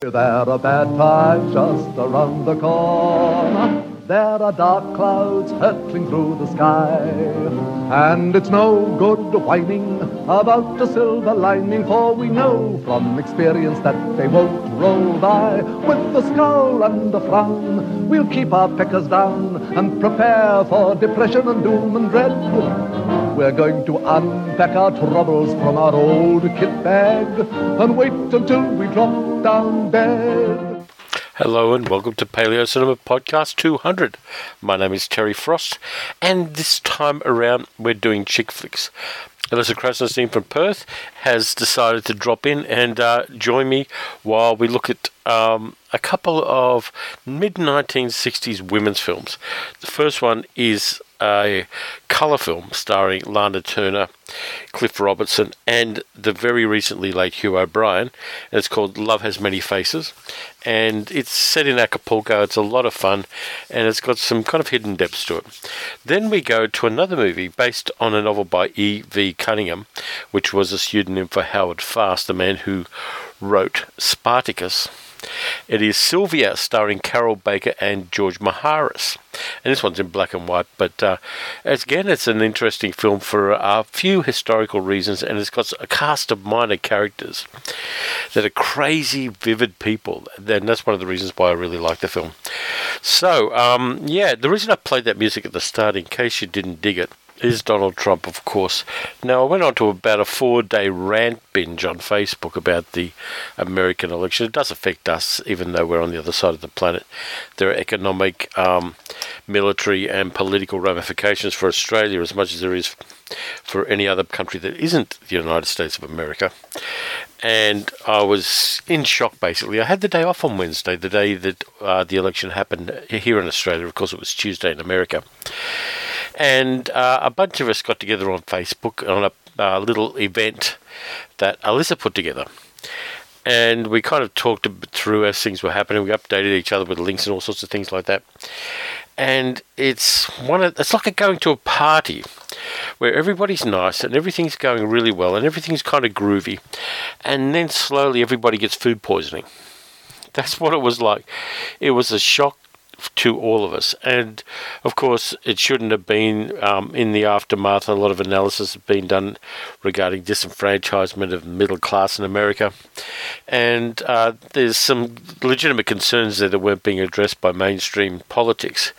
There are bad times just around the corner. There are dark clouds hurtling through the sky. And it's no good whining about a silver lining, for we know from experience that they won't roll by. With a scowl and a frown, we'll keep our peckers down and prepare for depression and doom and dread. We're going to unpack our troubles from our old kit bag and wait until we drop down dead. Hello and welcome to Paleo Cinema Podcast 200. My name is Terry Frost, and this time around we're doing chick flicks. Alisa Krasnostein from Perth has decided to drop in and uh, join me while we look at um, a couple of mid 1960s women's films. The first one is a colour film starring Lana Turner, Cliff Robertson, and the very recently late Hugh O'Brian. And it's called Love Has Many Faces. And it's set in Acapulco. It's a lot of fun and it's got some kind of hidden depths to it. Then we go to another movie based on a novel by E.V. Cunningham, which was a pseudonym for Howard Fast, the man who wrote Spartacus. It is Sylvia, starring Carroll Baker and George Maharis. And this one's in black and white, but uh, again, it's an interesting film for a few historical reasons, and it's got a cast of minor characters that are crazy, vivid people. And that's one of the reasons why I really like the film. So, um, yeah, the reason I played that music at the start, in case you didn't dig it, is Donald Trump, of course. Now, I went on to about a four day rant binge on Facebook about the American election. It does affect us, even though we're on the other side of the planet. There are economic, um, military, and political ramifications for Australia as much as there is for any other country that isn't the United States of America. And I was in shock basically. I had the day off on Wednesday, the day that uh, the election happened here in Australia. Of course, it was Tuesday in America and uh, a bunch of us got together on Facebook on a uh, little event that Alisa put together. And we kind of talked through as things were happening. We updated each other with links and all sorts of things like that. And it's one of, it's like going to a party where everybody's nice and everything's going really well and everything's kind of groovy. And then slowly everybody gets food poisoning. That's what it was like. It was a shock to all of us. And of course, it shouldn't have been um, in the aftermath. A lot of analysis has been done regarding disenfranchisement of middle class in America. And uh, there's some legitimate concerns there that weren't being addressed by mainstream politics.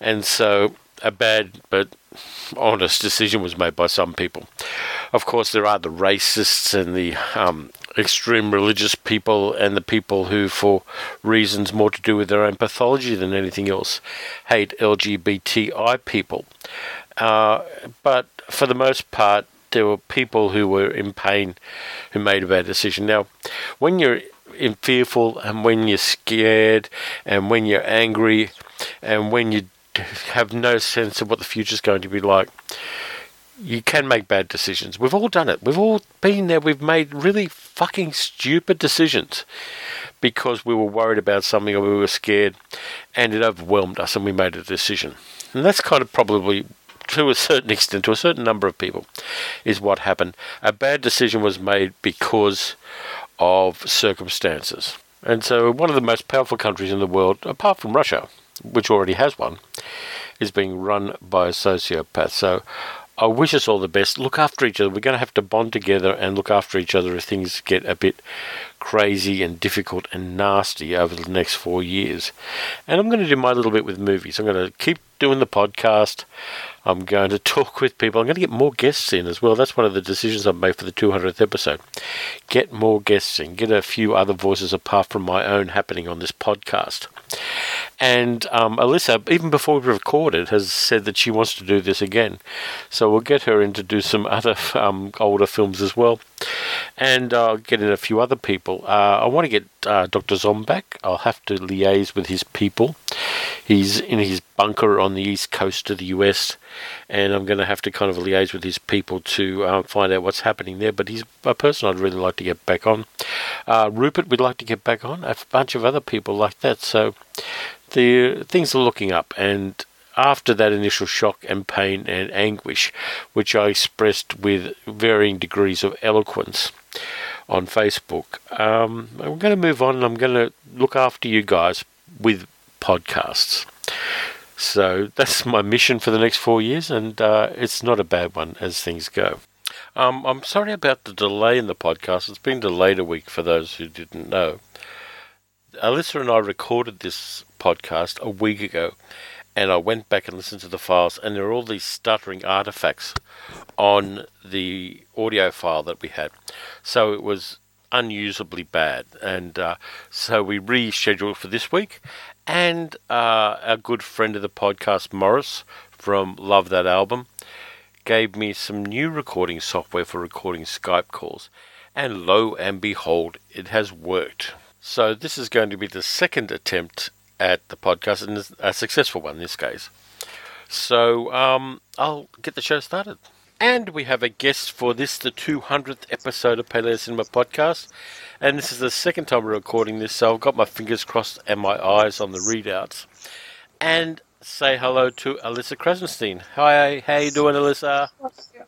And so, a bad but honest decision was made by some people. Of course, there are the racists and the um, extreme religious people and the people who, for reasons more to do with their own pathology than anything else, hate LGBTI people. Uh, but for the most part, there were people who were in pain who made a bad decision. Now, when you're in fearful and when you're scared and when you're angry and when you have no sense of what the future is going to be like, you can make bad decisions. We've all done it. We've all been there. We've made really fucking stupid decisions because we were worried about something or we were scared and it overwhelmed us and we made a decision. And that's kind of probably to a certain extent, to a certain number of people, is what happened. A bad decision was made because of circumstances. And so, one of the most powerful countries in the world, apart from Russia, which already has one, is being run by a sociopath. So, I wish us all the best. Look after each other. We're going to have to bond together and look after each other if things get a bit crazy and difficult and nasty over the next four years. And I'm going to do my little bit with movies. I'm going to keep doing the podcast. I'm going to talk with people. I'm going to get more guests in as well. That's one of the decisions I've made for the 200th episode. Get more guests in, get a few other voices apart from my own happening on this podcast. And um, Alisa, even before we recorded, has said that she wants to do this again. So we'll get her in to do some other um, older films as well. And I'll uh, get in a few other people. Uh, I want to get uh, Dr. Zombak. I'll have to liaise with his people. He's in his bunker on the east coast of the US, and I'm going to have to kind of liaise with his people to um, find out what's happening there. But he's a person I'd really like to get back on. Uh, Rupert, we'd like to get back on. A bunch of other people like that. So the things are looking up, and after that initial shock and pain and anguish, which I expressed with varying degrees of eloquence, on Facebook. Um, I'm going to move on and I'm going to look after you guys with podcasts. So that's my mission for the next four years, and uh, it's not a bad one as things go. Um, I'm sorry about the delay in the podcast. It's been delayed a week for those who didn't know. Alisa and I recorded this podcast a week ago, and I went back and listened to the files, and there are all these stuttering artifacts on the audio file that we had. So it was unusably bad, and uh, so we rescheduled for this week. And uh, our good friend of the podcast, Morris from Love That Album, gave me some new recording software for recording Skype calls, and lo and behold, it has worked. So this is going to be the second attempt at the podcast, and a successful one in this case. So um, I'll get the show started. And we have a guest for this, the 200th episode of Paleo Cinema Podcast. And this is the second time we're recording this, so I've got my fingers crossed and my eyes on the readouts. And say hello to Alisa Krasnostein. Hi, how you doing, Alisa?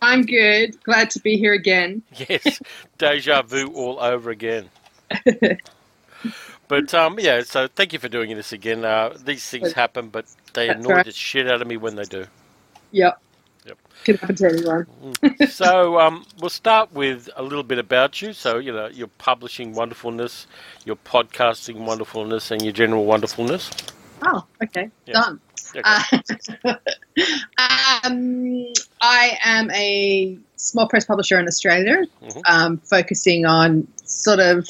I'm good. Glad to be here again. Yes, deja vu all over again. but um, yeah, so thank you for doing this again. Uh, these things happen, but they That's annoy right. the shit out of me when they do. Yep. Yep. Happen to anyone. so um, we'll start with a little bit about you. So you know your publishing wonderfulness, your podcasting wonderfulness, and your general wonderfulness. Oh, okay. Yeah. Done. Okay. Uh, um, I am a small press publisher in Australia, Mhm. um, focusing on sort of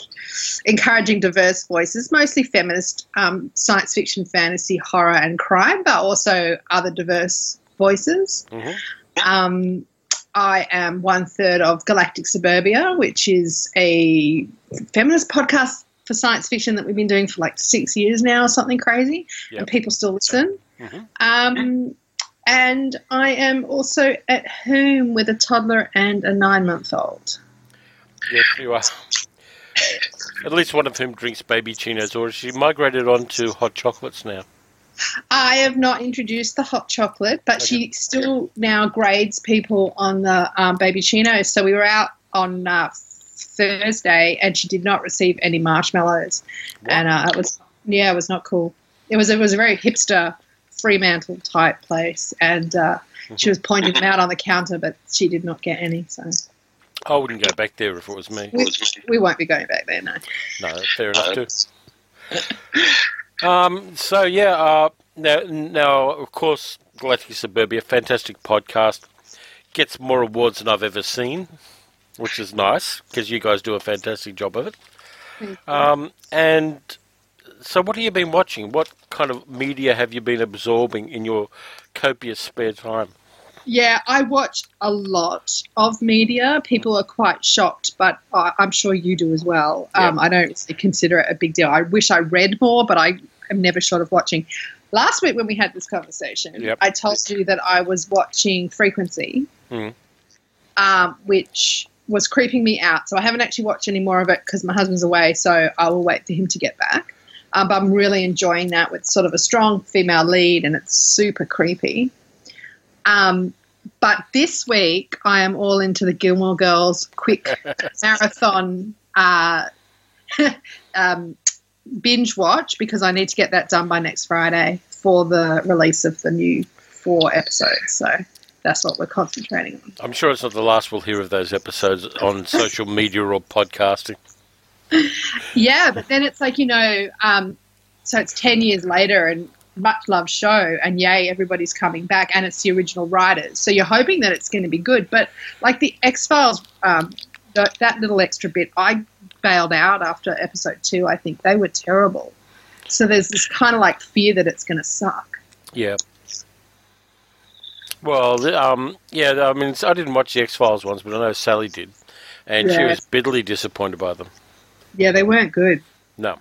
encouraging diverse voices, mostly feminist um, science fiction, fantasy, horror, and crime, but also other diverse voices. Mhm. Um, I am one third of Galactic Suburbia, which is a feminist podcast for science fiction that we've been doing for like six years now, or something crazy, Yep. and people still listen. Mhm. Um, and I am also at home with a toddler and a nine month old. Yes, you are. At least one of whom drinks babyccinos, or she migrated on to hot chocolates now. I have not introduced the hot chocolate, but she still now grades people on the um, babyccino. So we were out on uh, Thursday, and she did not receive any marshmallows, and uh, it was yeah, it was not cool. It was it was a very hipster Fremantle type place, and uh, she was pointing them out on the counter, but she did not get any. So I wouldn't go back there if it was me. we, we won't be going back there. No. No, fair enough too. Um, so yeah, uh, now, now of course, Galactic Suburbia, fantastic podcast, gets more awards than I've ever seen, which is nice because you guys do a fantastic job of it. Um, and so, what have you been watching? What kind of media have you been absorbing in your copious spare time? Yeah, I watch a lot of media. People are quite shocked, but I, I'm sure you do as well. Um, I don't consider it a big deal. I wish I read more, but I am never short of watching. Last week when we had this conversation, Yep. I told you that I was watching Frequency, Mhm. um, which was creeping me out. So I haven't actually watched any more of it because my husband's away, so I will wait for him to get back. Um, but I'm really enjoying that with sort of a strong female lead, and it's super creepy. Um, but this week, I am all into the Gilmore Girls quick marathon uh, um, binge watch because I need to get that done by next Friday for the release of the new four episodes. So that's what we're concentrating on. I'm sure it's not the last we'll hear of those episodes on social media or podcasting. Yeah, but then it's like, you know, um, so it's 10 years later and much loved show, and yay, everybody's coming back, and it's the original writers. So you're hoping that it's going to be good. But like the X Files, um, that, that little extra bit, I bailed out after episode two. I think they were terrible. So there's this kind of like fear that it's going to suck. Yeah. Well, um, yeah, I mean, I didn't watch the X Files ones, but I know Sally did, and she was bitterly disappointed by them. Yeah, they weren't good. No,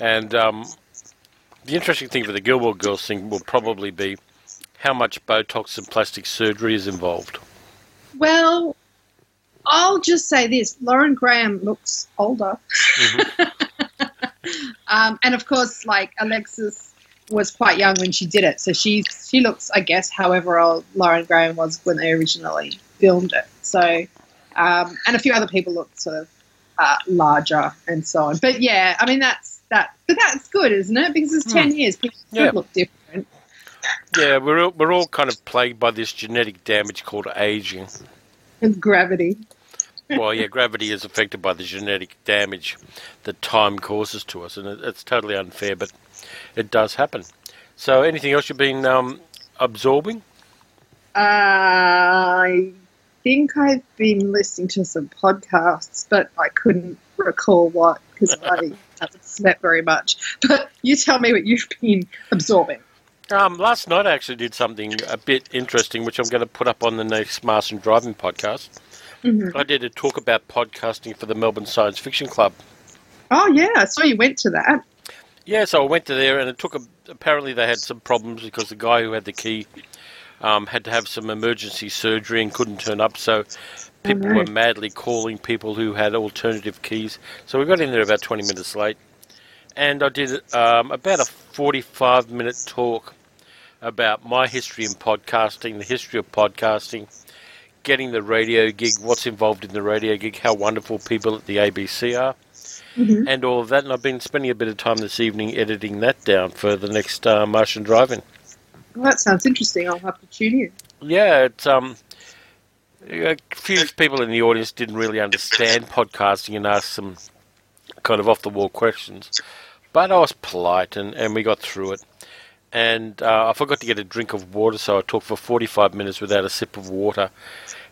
and um, the interesting thing for the Gilmore Girls thing will probably be how much Botox and plastic surgery is involved. Well, I'll just say this: Lauren Graham looks older, um, and of course, like Alexis was quite young when she did it, so she she looks, I guess, however old Lauren Graham was when they originally filmed it. So, um, and a few other people look sort of uh, larger and so on. But yeah, I mean that's that. But that's good, isn't it? Because it's ten years, people Yeah. look different. Yeah, we're all, we're all kind of plagued by this genetic damage called aging. And gravity. well, yeah, gravity is affected by the genetic damage that time causes to us, and it's totally unfair, but it does happen. So, anything else you've been um, absorbing? I think I've been listening to some podcasts, but I couldn't recall what because I haven't slept very much. But you tell me what you've been absorbing. Um, last night, I actually did something a bit interesting, which I'm going to put up on the next Martian Drive-In podcast. Mhm. I did a talk about podcasting for the Melbourne Science Fiction Club. Oh yeah, I saw you went to that. Yeah, so I went to there, and it took a. Apparently, they had some problems because the guy who had the key um, had to have some emergency surgery and couldn't turn up. So people were madly calling people who had alternative keys. So we got in there about 20 minutes late, and I did um, about a 45 minute talk about my history in podcasting, the history of podcasting, getting the radio gig, what's involved in the radio gig, how wonderful people at the ABC are Mhm. and all of that. And I've been spending a bit of time this evening editing that down for the next uh, Martian Drive-In. Well, that sounds interesting. I'll have to tune in. Yeah, it's um, a few people in the audience didn't really understand podcasting and asked some kind of off-the-wall questions, but I was polite and, and we got through it. And uh, I forgot to get a drink of water, so I talked for 45 minutes without a sip of water.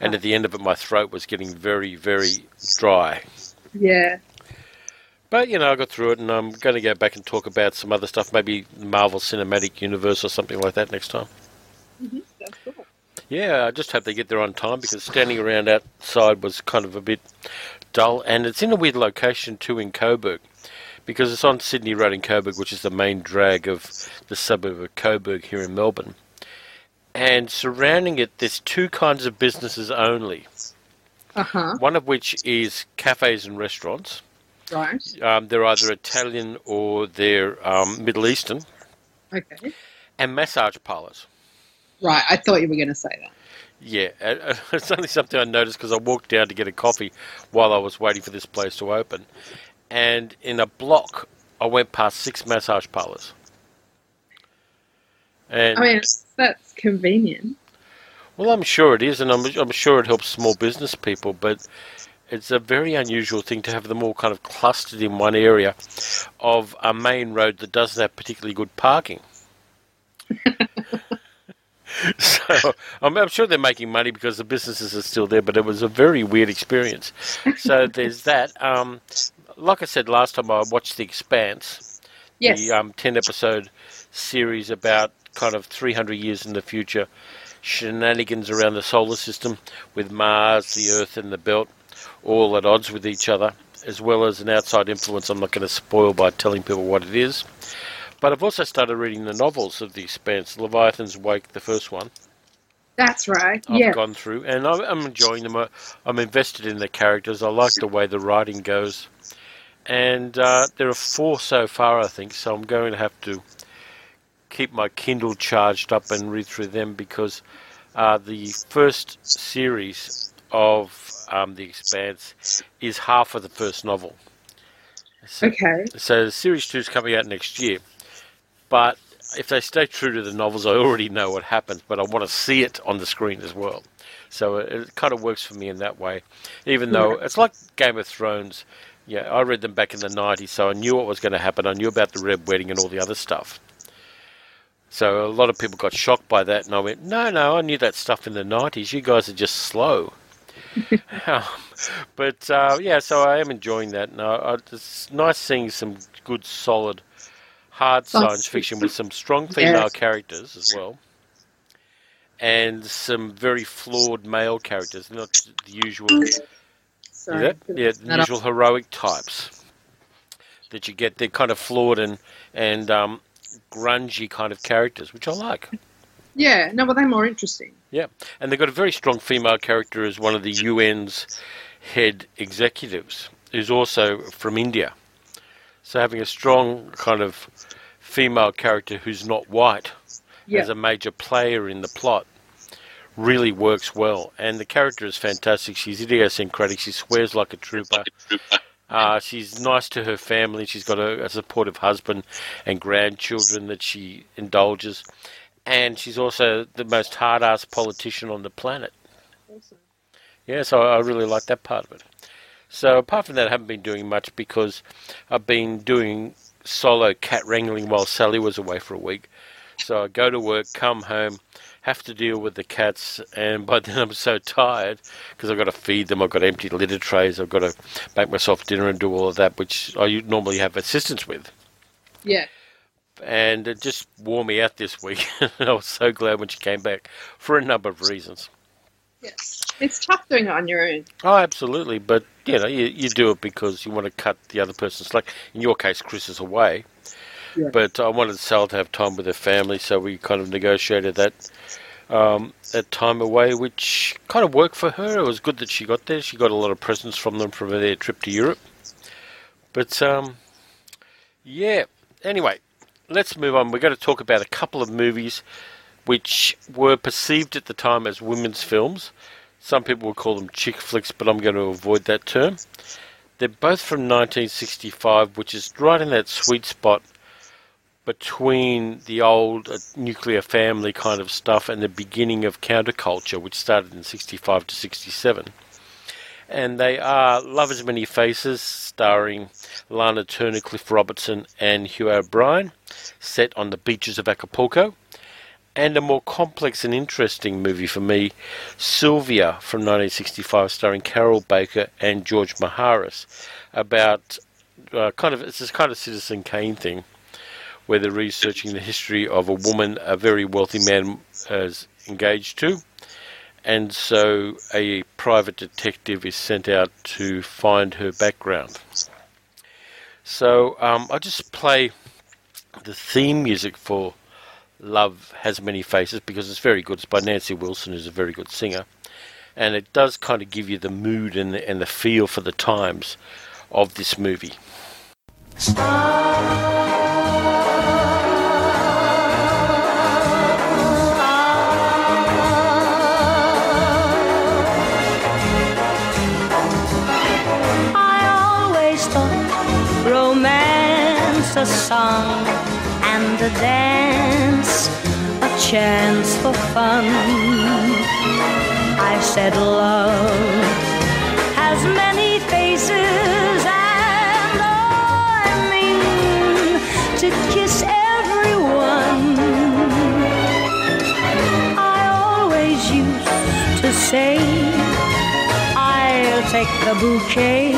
And at the end of it, my throat was getting very, very dry. Yeah. But you know, I got through it, and I'm going to go back and talk about some other stuff, maybe Marvel Cinematic Universe or something like that next time. Cool. Yeah, I just hope they get there on time because standing around outside was kind of a bit dull, and it's in a weird location too in Coburg, because it's on Sydney Road in Coburg, which is the main drag of the suburb of Coburg here in Melbourne. And surrounding it, there's two kinds of businesses only. Uh huh. One of which is cafes and restaurants. Right. Um, they're either Italian or they're um, Middle Eastern, Okay. and massage parlors. Right. I thought you were going to say that. Yeah, it's only something I noticed because I walked down to get a coffee while I was waiting for this place to open, and in a block I went past six massage parlors. And I mean, that's convenient. well, I'm sure it is, and I'm, I'm sure it helps small business people, but it's a very unusual thing to have them all kind of clustered in one area of a main road that doesn't have particularly good parking. so I'm, I'm sure they're making money because the businesses are still there, but it was a very weird experience. So there's that. Um, like I said last time, I watched The Expanse, Yes. the um, 10 episode series about kind of 300 years in the future, shenanigans around the solar system with Mars, the Earth, and the Belt, all at odds with each other, as well as an outside influence I'm not going to spoil by telling people what it is. But I've also started reading the novels of The Expanse, Leviathan Wakes, the first one. That's right. I've yeah. gone through, and I'm, I'm enjoying them. I'm invested in the characters. I like the way the writing goes, and uh, there are four so far, I think. So I'm going to have to keep my Kindle charged up and read through them because uh, the first series of um, the Expanse is half of the first novel. So, Okay. so series two is coming out next year, but if they stay true to the novels, I already know what happens, but I want to see it on the screen as well. So it, it kind of works for me in that way, even though it's like Game of Thrones. Yeah, I read them back in the '90s, so I knew what was going to happen. I knew about the Red Wedding and all the other stuff. So a lot of people got shocked by that, and I went, "No, no, I knew that stuff in the '90s. You guys are just slow." Um, but uh, yeah, so I am enjoying that. And I, I, it's nice seeing some good, solid, hard Science fiction with some strong female Yes. characters as well, and some very flawed male characters, not the usual, Sorry. yeah, yeah, the usual heroic types that you get. They're kind of flawed and and um, grungy kind of characters, which I like. Yeah. No, but they're more interesting. Yeah, and they've got a very strong female character as one of the UN's head executives, who's also from India. So having a strong kind of female character who's not white Yeah. as a major player in the plot really works well. And the character is fantastic. She's idiosyncratic. She swears like a trooper. Uh, she's nice to her family. She's got a, a supportive husband and grandchildren that she indulges. And she's also the most hard ass politician on the planet. Awesome. Yeah, so I really like that part of it. So apart from that, I haven't been doing much because I've been doing solo cat wrangling while Sally was away for a week. So I go to work, come home, have to deal with the cats, and by then I'm so tired because I've got to feed them, I've got to empty litter trays, I've got to make myself dinner and do all of that, which I normally have assistance with. Yeah. And it just wore me out this week. I was so glad when she came back for a number of reasons. Yes. It's tough doing it on your own. Oh, absolutely. But, you know, you, you do it because you want to cut the other person's slack. In your case, Chris is away. Yeah. But I wanted Sal to have time with her family, so we kind of negotiated that um, that time away, which kind of worked for her. It was good that she got there. She got a lot of presents from them from their trip to Europe. But, um, yeah. Anyway, let's move on. We're going to talk about a couple of movies which were perceived at the time as women's films. Some people would call them chick flicks, but I'm going to avoid that term. They're both from 1965, which is right in that sweet spot between the old uh, nuclear family kind of stuff and the beginning of counterculture, which started in 65 to 67. And they are Love Has Many Faces, starring Lana Turner, Cliff Robertson, and Hugh O'Brian, set on the beaches of Acapulco. And a more complex and interesting movie for me, Sylvia from 1965, starring Carroll Baker and George Maharis, about uh, kind of it's this kind of Citizen Kane thing where they're researching the history of a woman a very wealthy man is engaged to. And so a private detective is sent out to find her background. So um, I'll just play the theme music for Love Has Many Faces because it's very good. It's by Nancy Wilson, who's a very good singer. And it does kind of give you the mood and the, and the feel for the times of this movie. A song and a dance, a chance for fun. I said love has many faces and I mean to kiss everyone. I always used to say I'll take the bouquet,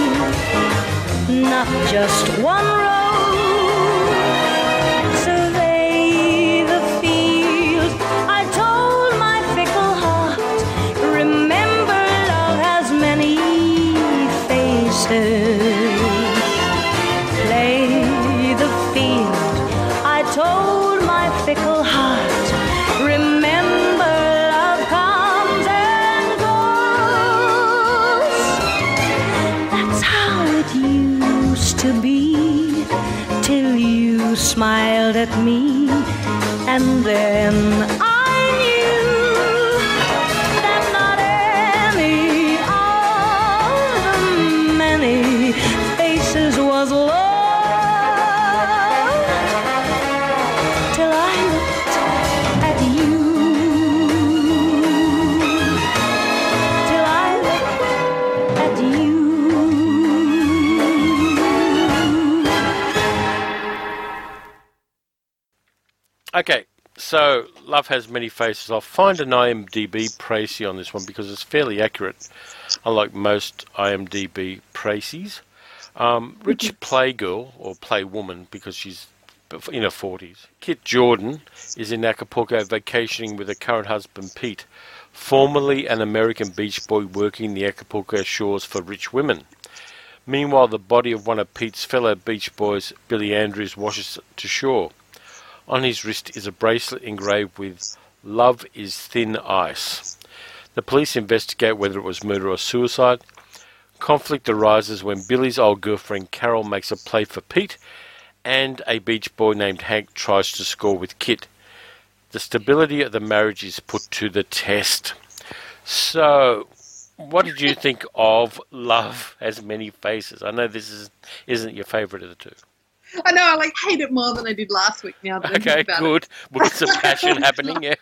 not just one rose. At me, so Love Has Many Faces. I'll find an IMDb précis on this one because it's fairly accurate, unlike most IMDb précis. Um, rich playgirl, or playwoman, because she's in her 40s. Kit Jordan is in Acapulco vacationing with her current husband Pete, formerly an American beach boy working the Acapulco shores for rich women. Meanwhile, the body of one of Pete's fellow beach boys, Billy Andrews, washes to shore. On his wrist is a bracelet engraved with Love is Thin Ice. The police investigate whether it was murder or suicide. Conflict arises when Billy's old girlfriend Carol makes a play for Pete, and a beach boy named Hank tries to score with Kit. The stability of the marriage is put to the test. So, what did you think of Love Has Many Faces? I know this is, isn't your favourite of the two. I know I like hate it more than I did last week. Now that Okay, good. We'll get some passion happening, yeah.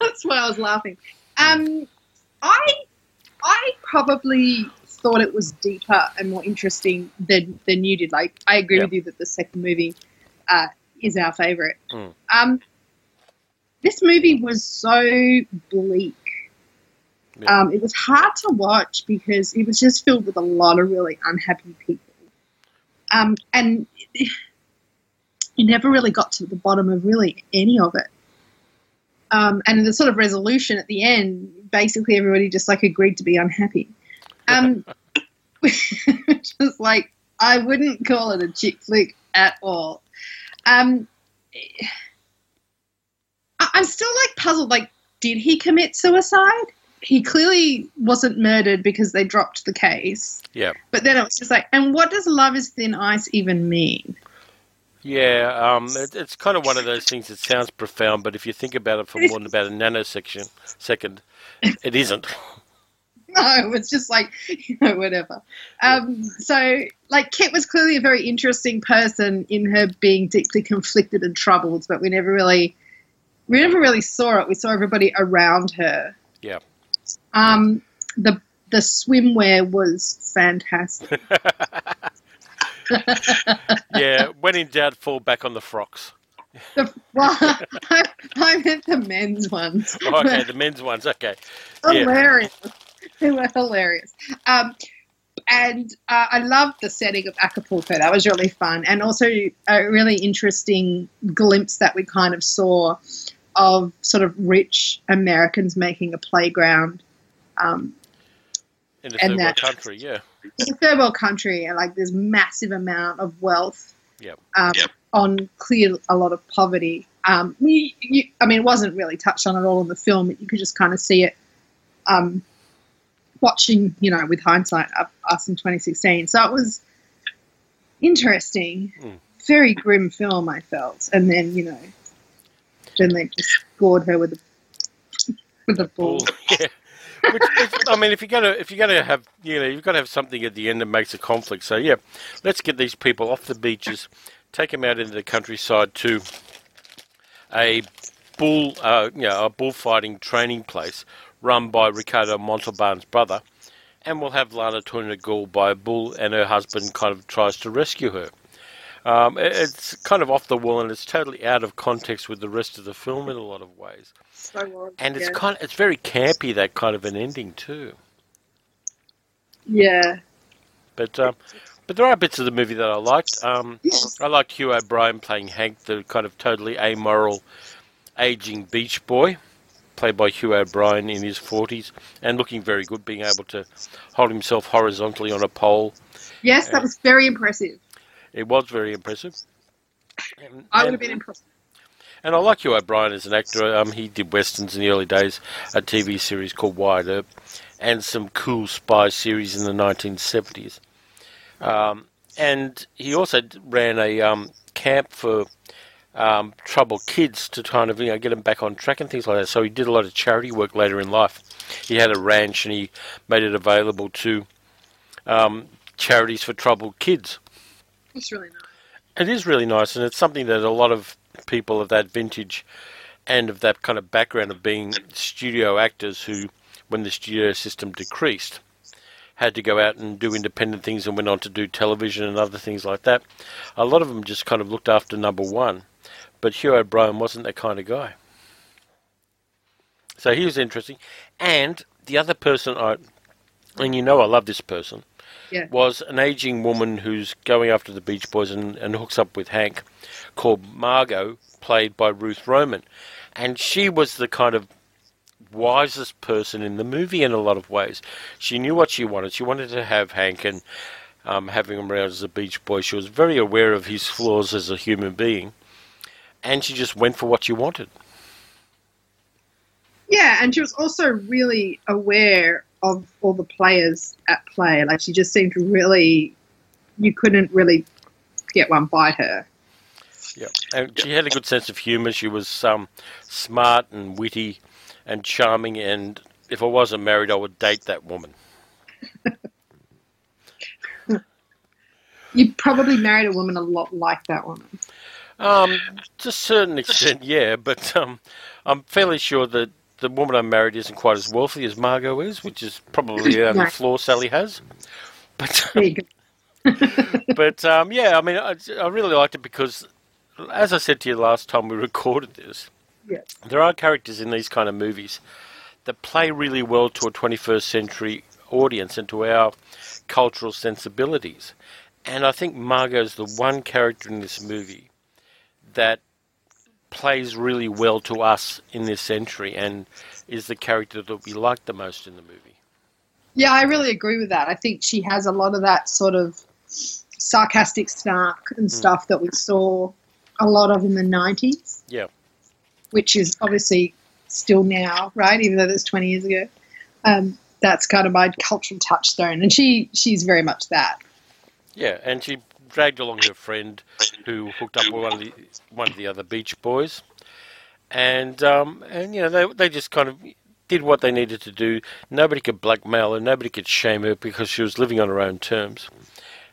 that's why I was laughing. Um, I I probably thought it was deeper and more interesting than than you did. Like I agree Yeah. with you that the second movie uh, is our favorite. Mm. Um, this movie was so bleak. Yeah. Um, it was hard to watch because it was just filled with a lot of really unhappy people. Um, and you never really got to the bottom of really any of it. Um, and the sort of resolution at the end, basically everybody just like agreed to be unhappy. Um, was like, I wouldn't call it a chick flick at all. Um, I- I'm still like puzzled. Like, did he commit suicide? He clearly wasn't murdered because they dropped the case. Yeah. But then it was just like, and what does love is thin ice even mean? Yeah, um, it, it's kind of one of those things that sounds profound, but if you think about it for more than about a nanosection, second, it isn't. No, it's just like, you know, whatever. Um, so, like, Kit was clearly a very interesting person in her being deeply conflicted and troubled, but we never really, we never really saw it. We saw everybody around her. Yeah. Um, the the swimwear was fantastic. Yeah, when in doubt, fall back on the frocks. The, well, I, I meant the men's ones. Oh, okay, the men's ones, okay. Yeah. hilarious. They were hilarious. Um, and uh, I loved the setting of Acapulco. That was really fun, and also a really interesting glimpse that we kind of saw of sort of rich Americans making a playground um, In the And third world that- country, yeah. in a third world country, and like this massive amount of wealth Yep. um, Yep. on clear a lot of poverty. Um, you, you, I mean, it wasn't really touched on at all in the film. But you could just kind of see it um, watching, you know, with hindsight of us in 2016. So it was interesting, Mm. very grim film. I felt, and then you know, then they just gored her with a with a bull. Bull, yeah. Which, I mean, if you're gonna if you're gonna have you know you've got to have something at the end that makes a conflict. So yeah, let's get these people off the beaches, take them out into the countryside to a bull uh, you know a bullfighting training place run by Ricardo Montalban's brother, and we'll have Lana Turner Gould by a bull, and her husband kind of tries to rescue her. Um, it- it's kind of off the wall, and it's totally out of context with the rest of the film in a lot of ways. So well, And it's yeah. kind of, it's very campy that kind of an ending too. yeah. But um, but there are bits of the movie that I liked. Um, I liked Hugh O'Brian playing Hank, the kind of totally amoral, aging beach boy, played by Hugh O'Brian in his forties, and looking very good, being able to hold himself horizontally on a pole. Yes, that was very impressive. It was very impressive. And, I would have been impressed. And I like Hugh O'Brian as an actor. Um, he did westerns in the early days, a TV series called Wide and some cool spy series in the 1970s. Um, and he also ran a um, camp for um, troubled kids to kind of you know get them back on track and things like that. So he did a lot of charity work later in life. He had a ranch and he made it available to um, charities for troubled kids. It's really nice. It is really nice, and it's something that a lot of people of that vintage and of that kind of background of being studio actors who, when the studio system decreased, had to go out and do independent things and went on to do television and other things like that. A lot of them just kind of looked after number one, but Hugh O'Brian wasn't that kind of guy. So he was interesting. And the other person I, and you know I love this person, Yeah. was an aging woman who's going after the Beach Boys and, and hooks up with Hank, called Margot, played by Ruth Roman. And she was the kind of wisest person in the movie in a lot of ways. She knew what she wanted. She wanted to have Hank and um, having him around as a Beach Boy. She was very aware of his flaws as a human being. And she just went for what she wanted. Yeah, and she was also really aware of all the players at play. Like she just seemed really, you couldn't really get one by her. Yeah, and she had a good sense of humour. She was um, smart and witty and charming and if I wasn't married, I would date that woman. You probably married a woman a lot like that woman. Um, to a certain extent, yeah, but um, I'm fairly sure that the woman I married isn't quite as wealthy as Margot is, which is probably the only flaw Sally has. But go. but um, yeah, I mean, I, I really liked it because, as I said to you last time we recorded this, Yeah. there are characters in these kind of movies that play really well to a 21st century audience and to our cultural sensibilities. And I think Margot's the one character in this movie that plays really well to us in this century and is the character that we like the most in the movie. Yeah, I really agree with that. I think she has a lot of that sort of sarcastic snark and stuff that we saw a lot of in the 90s, Yeah. which is obviously still now, right? Even though that's 20 years ago. Um, that's kind of my cultural touchstone. And she she's very much that. Yeah, and she dragged along her friend who hooked up with one of the one of the other beach boys, and um, and you know they they just kind of did what they needed to do. Nobody could blackmail her, nobody could shame her because she was living on her own terms,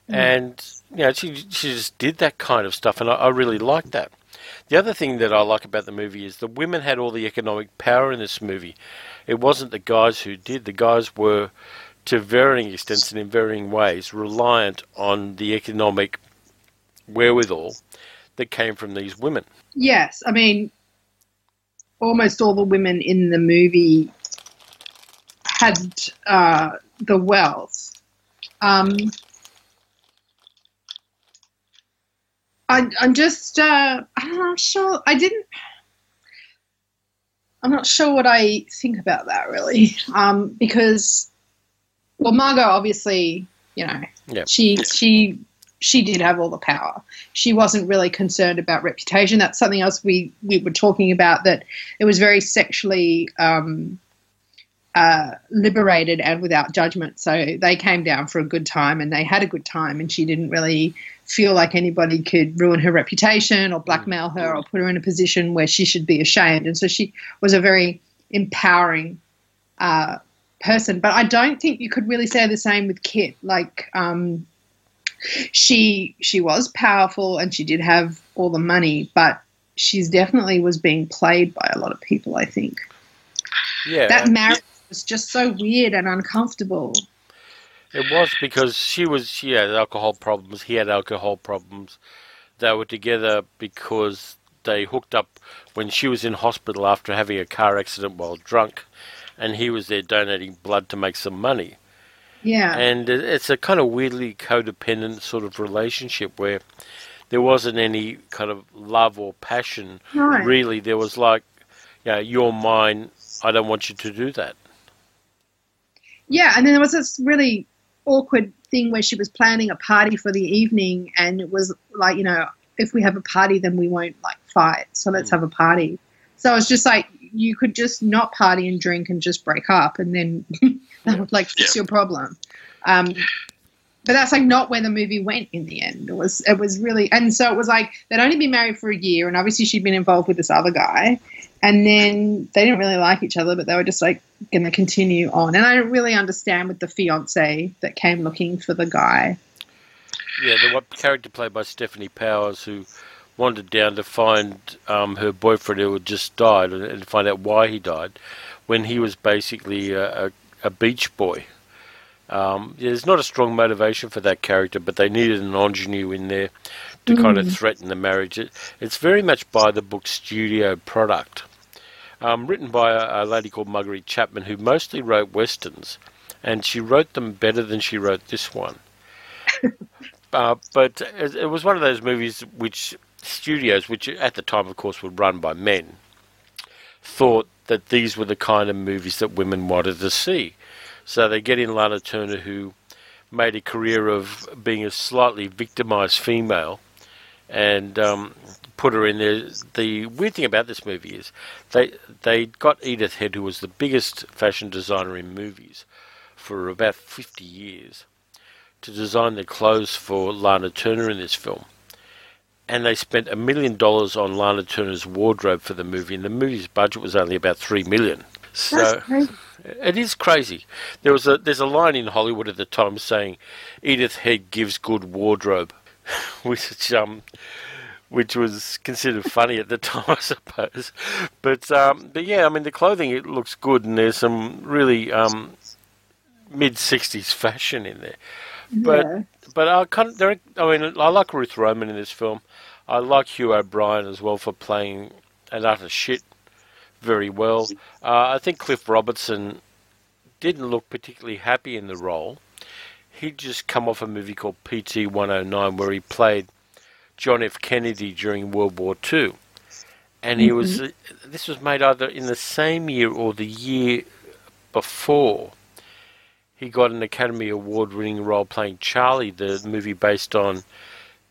and you know she she just did that kind of stuff, and I, I really liked that. The other thing that I like about the movie is the women had all the economic power in this movie. It wasn't the guys who did. The guys were, to varying extents and in varying ways, reliant on the economic wherewithal that came from these women. Yes, I mean, almost all the women in the movie had uh, the wealth. Um, I, I'm just, uh, I'm not sure. I didn't. I'm not sure what I think about that really, um, because, well, Margot obviously, you know, Yeah. she she she did have all the power. She wasn't really concerned about reputation. That's something else we we were talking about. That it was very sexually um, uh, liberated and without judgment. So they came down for a good time and they had a good time, and she didn't really feel like anybody could ruin her reputation or blackmail her or put her in a position where she should be ashamed. And so she was a very empowering uh, person. But I don't think you could really say the same with Kit. Like um, she she was powerful and she did have all the money, but she's definitely was being played by a lot of people. I think Yeah, that marriage was just so weird and uncomfortable. it was because she was she had alcohol problems. He had alcohol problems. They were together because they hooked up when she was in hospital after having a car accident while drunk, and he was there donating blood to make some money. Yeah, and it's a kind of weirdly codependent sort of relationship where there wasn't any kind of love or passion. Right. Really, there was like, you know, you're mine. I don't want you to do that. Yeah, and then there was this really awkward thing where she was planning a party for the evening, and it was like, you know, if we have a party, then we won't like fight. So let's hmm. have a party. So it's just like you could just not party and drink and just break up, and then that would like fix your problem. Um, but that's like not where the movie went in the end. It was it was really, and so it was like they'd only been married for a year, and obviously she'd been involved with this other guy, and then they didn't really like each other, but they were just like going to continue on. And I don't really understand with the fiance that came looking for the guy. Yeah, the character played by Stefanie Powers who wandered down to find um, her boyfriend who had just died and, and find out why he died when he was basically a, a, a beach boy. Um, there's not a strong motivation for that character, but they needed an ingenue in there to kind of threaten the marriage. It, it's very much by the book studio product. Um, written by a, a lady called Marguerite Chapman, who mostly wrote westerns, and she wrote them better than she wrote this one. Uh, but it, it was one of those movies which studios, which at the time, of course, were run by men, thought that these were the kind of movies that women wanted to see. So they get in Lana Turner, who made a career of being a slightly victimized female, and um, put her in there. The weird thing about this movie is they they got Edith Head, who was the biggest fashion designer in movies for about 50 years to design the clothes for Lana Turner in this film. And they spent a million dollars on Lana Turner's wardrobe for the movie, and the movie's budget was only about three million. So That's crazy. it is crazy. There was a there's a line in Hollywood at the time saying, "Edith Head gives good wardrobe," which um, which was considered funny at the time, I suppose. But um, but yeah, I mean the clothing it looks good, and there's some really um, mid '60s fashion in there. But Yeah. but I kind of, I mean I like Ruth Roman in this film. I like Hugh O'Brian as well for playing an utter shit very well. Uh, I think Cliff Robertson didn't look particularly happy in the role. He'd just come off a movie called PT 109 where he played John F. Kennedy during World War II. And he was, uh, this was made either in the same year or the year before. He got an Academy Award winning role playing Charlie, the movie based on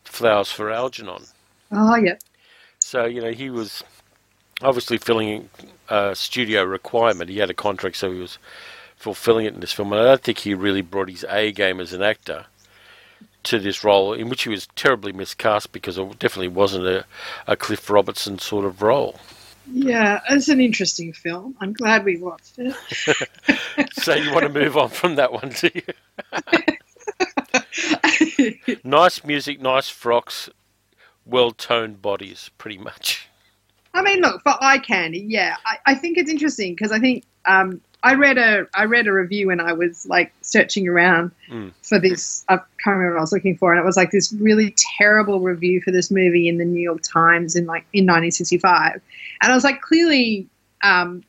Flowers for Algernon. Oh, yeah. So, you know, he was obviously filling a uh, studio requirement. He had a contract, so he was fulfilling it in this film. And I don't think he really brought his A game as an actor to this role, in which he was terribly miscast because it definitely wasn't a, a Cliff Robertson sort of role. Yeah, it's an interesting film. I'm glad we watched it. So you want to move on from that one, do you? nice music, nice frocks, well toned bodies, pretty much. I mean, look for eye candy. Yeah, I, I think it's interesting because I think um, I read a I read a review when I was like searching around Mm. for this. I can't remember what I was looking for, and it was like this really terrible review for this movie in the New York Times in like in 1965, and I was like, clearly, um,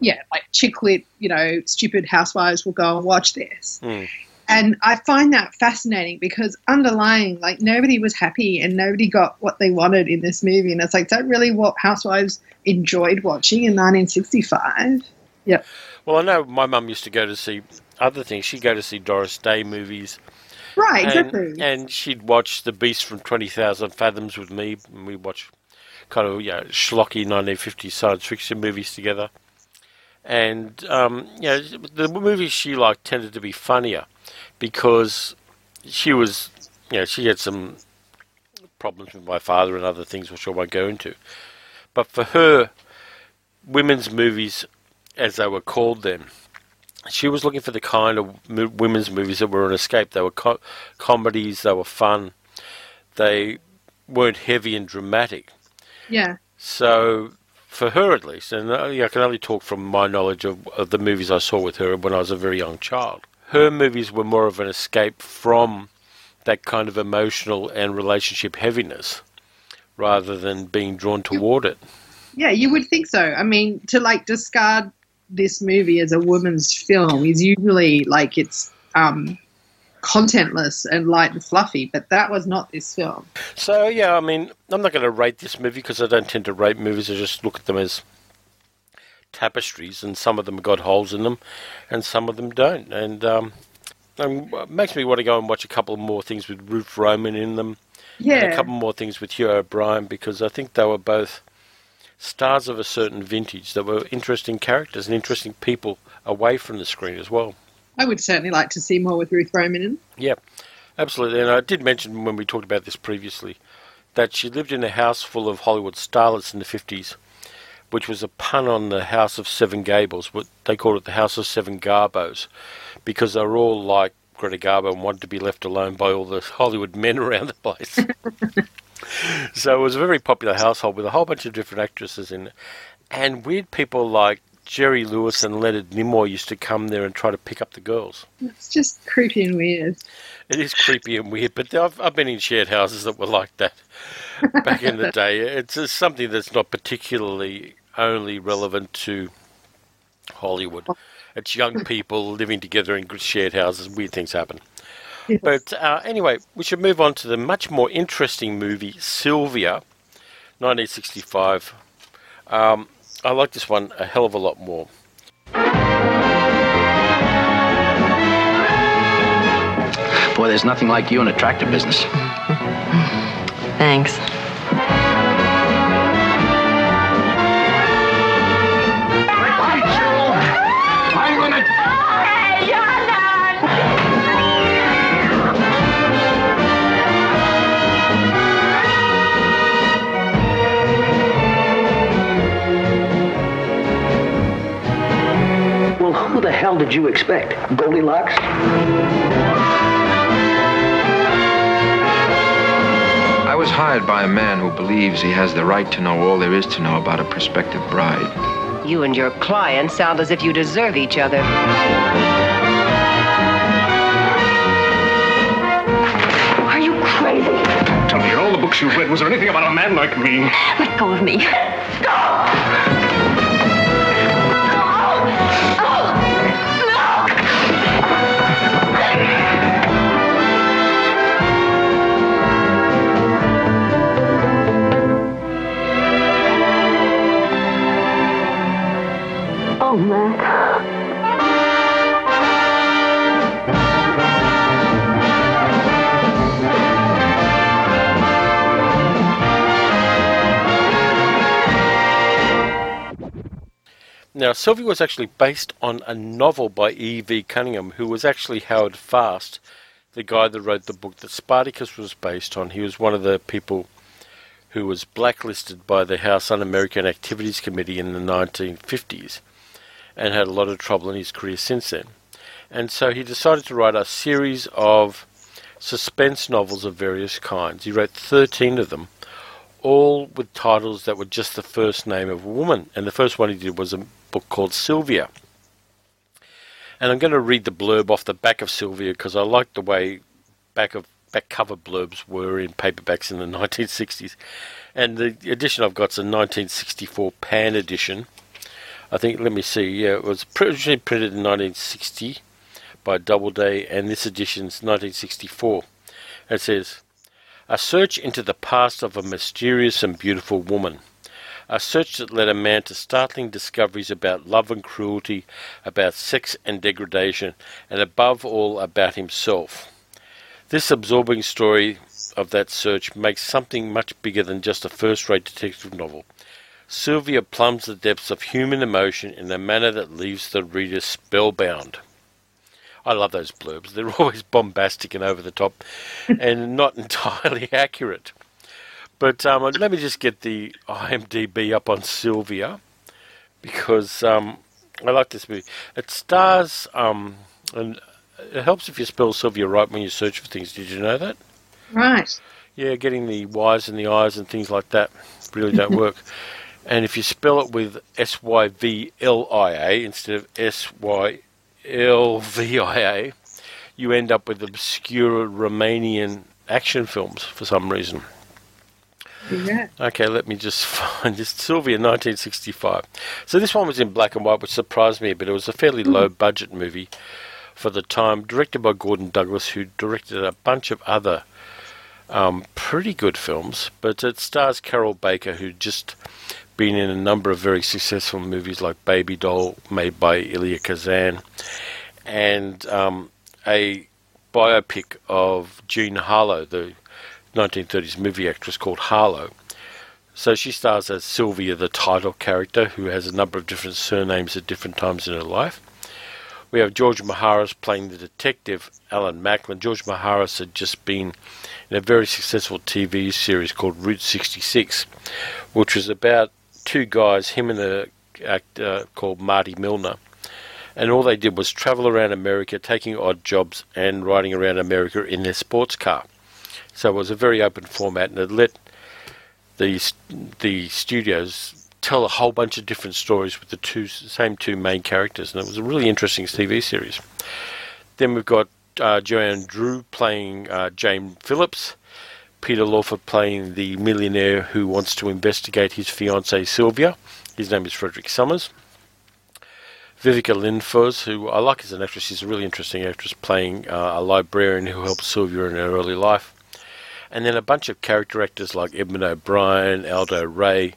yeah, like chick lit, you know, stupid housewives will go and watch this. Mm. And I find that fascinating because underlying, like nobody was happy and nobody got what they wanted in this movie. And it's like, is that really what Housewives enjoyed watching in 1965? Well, I know my mum used to go to see other things. She'd go to see Doris Day movies. Right, and, exactly. and she'd watch The Beast from 20,000 Fathoms with me, and we'd watch kind of, you know, schlocky 1950s science fiction movies together. And, um, you know, the movies she liked tended to be funnier because she was, you know, she had some problems with my father and other things which I won't go into. But for her, women's movies, as they were called then, she was looking for the kind of mo- women's movies that were an escape. They were co- comedies, they were fun, they weren't heavy and dramatic. yeah, So, for her at least, and uh, I can only talk from my knowledge of, of the movies I saw with her when I was a very young child, her movies were more of an escape from that kind of emotional and relationship heaviness rather than being drawn toward it. yeah, you would think so. I mean, to like discard this movie as a woman's film is usually like it's um, contentless and light and fluffy, but that was not this film. So yeah, I mean, I'm not going to rate this movie because I don't tend to rate movies. I just look at them as tapestries, and some of them got holes in them, and some of them don't. And um, and it makes me want to go and watch a couple more things with Ruth Roman in them, and a couple more things with Hugh O'Brian because I think they were both stars of a certain vintage that were interesting characters and interesting people away from the screen as well. I would certainly like to see more with Ruth Roman in. Yeah, absolutely. And I did mention when we talked about this previously that she lived in a house full of Hollywood starlets in the 50s, which was a pun on the House of Seven Gables. What they called it the House of Seven Garbos, because they were all like Greta Garbo and wanted to be left alone by all the Hollywood men around the place. so it was a very popular household with a whole bunch of different actresses in it. And weird people like Jerry Lewis and Leonard Nimoy used to come there and try to pick up the girls. It's just creepy and weird. It is creepy and weird, but I've, I've been in shared houses that were like that back in the day. It's just something that's not particularly only relevant to Hollywood. It's young people living together in shared houses. Weird things happen. Yes. But uh, anyway, we should move on to the much more interesting movie, Sylvia, 1965. Um, I like this one a hell of a lot more. Boy, there's nothing like you in a tractor business. Thanks. The hell did you expect? Goldilocks? I was hired by a man who believes he has the right to know all there is to know about a prospective bride. You and your client sound as if you deserve each other. Are you crazy? Tell me, in all the books you've read, was there anything about a man like me? Let go of me. Oh, Matt. Now, Sylvia was actually based on a novel by E.V. Cunningham, who was actually Howard Fast, the guy that wrote the book that Spartacus was based on. He was one of the people who was blacklisted by the House Un American Activities Committee in the 1950s and had a lot of trouble in his career since then. And so he decided to write a series of suspense novels of various kinds. He wrote 13 of them, all with titles that were just the first name of a woman. And the first one he did was a book called Sylvia. And I'm going to read the blurb off the back of Sylvia because I like the way back of back cover blurbs were in paperbacks in the 1960s. And the edition I've got is a 1964 Pan edition. I think, let me see, yeah, it was originally printed in 1960 by Doubleday, and this edition's 1964. It says, A search into the past of a mysterious and beautiful woman. A search that led a man to startling discoveries about love and cruelty, about sex and degradation, and above all about himself. This absorbing story of that search makes something much bigger than just a first rate detective novel. Sylvia plumbs the depths of human emotion in a manner that leaves the reader spellbound. I love those blurbs. They're always bombastic and over the top and not entirely accurate. But um, let me just get the IMDb up on Sylvia because um, I like this movie. It stars, um, and it helps if you spell Sylvia right when you search for things. Did you know that? Right. Yeah, getting the Y's and the I's and things like that really don't work. And if you spell it with S Y V L I A instead of S Y L V I A, you end up with obscure Romanian action films for some reason. Yeah. Okay, let me just find this. Sylvia, 1965. So this one was in black and white, which surprised me a bit. It was a fairly low budget movie for the time, directed by Gordon Douglas, who directed a bunch of other um, pretty good films. But it stars Carroll Baker, who just been in a number of very successful movies like Baby Doll, made by Elia Kazan, and um, a biopic of Jean Harlow, the 1930s movie actress called Harlow. So she stars as Sylvia, the title character, who has a number of different surnames at different times in her life. We have George Maharis playing the detective Alan Macklin. George Maharis had just been in a very successful TV series called Route 66, which was about two guys, him and the actor called Marty Milner. And all they did was travel around America, taking odd jobs and riding around America in their sports car. So it was a very open format, and it let the the studios tell a whole bunch of different stories with the two same two main characters, and it was a really interesting TV series. Then we've got uh, Joanne Dru playing uh, Jane Phillips, Peter Lawford playing the millionaire who wants to investigate his fiancée Sylvia. His name is Frederick Summers. Viveca Lindfors, who I like as an actress, she's a really interesting actress, playing uh, a librarian who helps Sylvia in her early life. And then a bunch of character actors like Edmond O'Brien, Aldo Ray,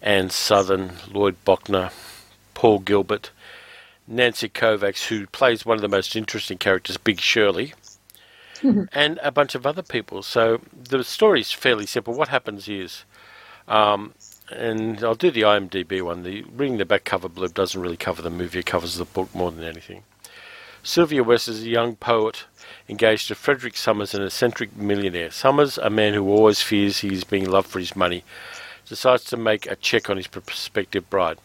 Ann Sothern, Lloyd Bochner, Paul Gilbert, Nancy Kovacs, who plays one of the most interesting characters, Big Shirley, and a bunch of other people. So the story is fairly simple. What happens is, um, and I'll do the IMDb one. The reading the back cover blurb doesn't really cover the movie; it covers the book more than anything. Sylvia West is a young poet engaged to Frederick Summers, an eccentric millionaire. Summers, a man who always fears he is being loved for his money, decides to make a check on his prospective bride.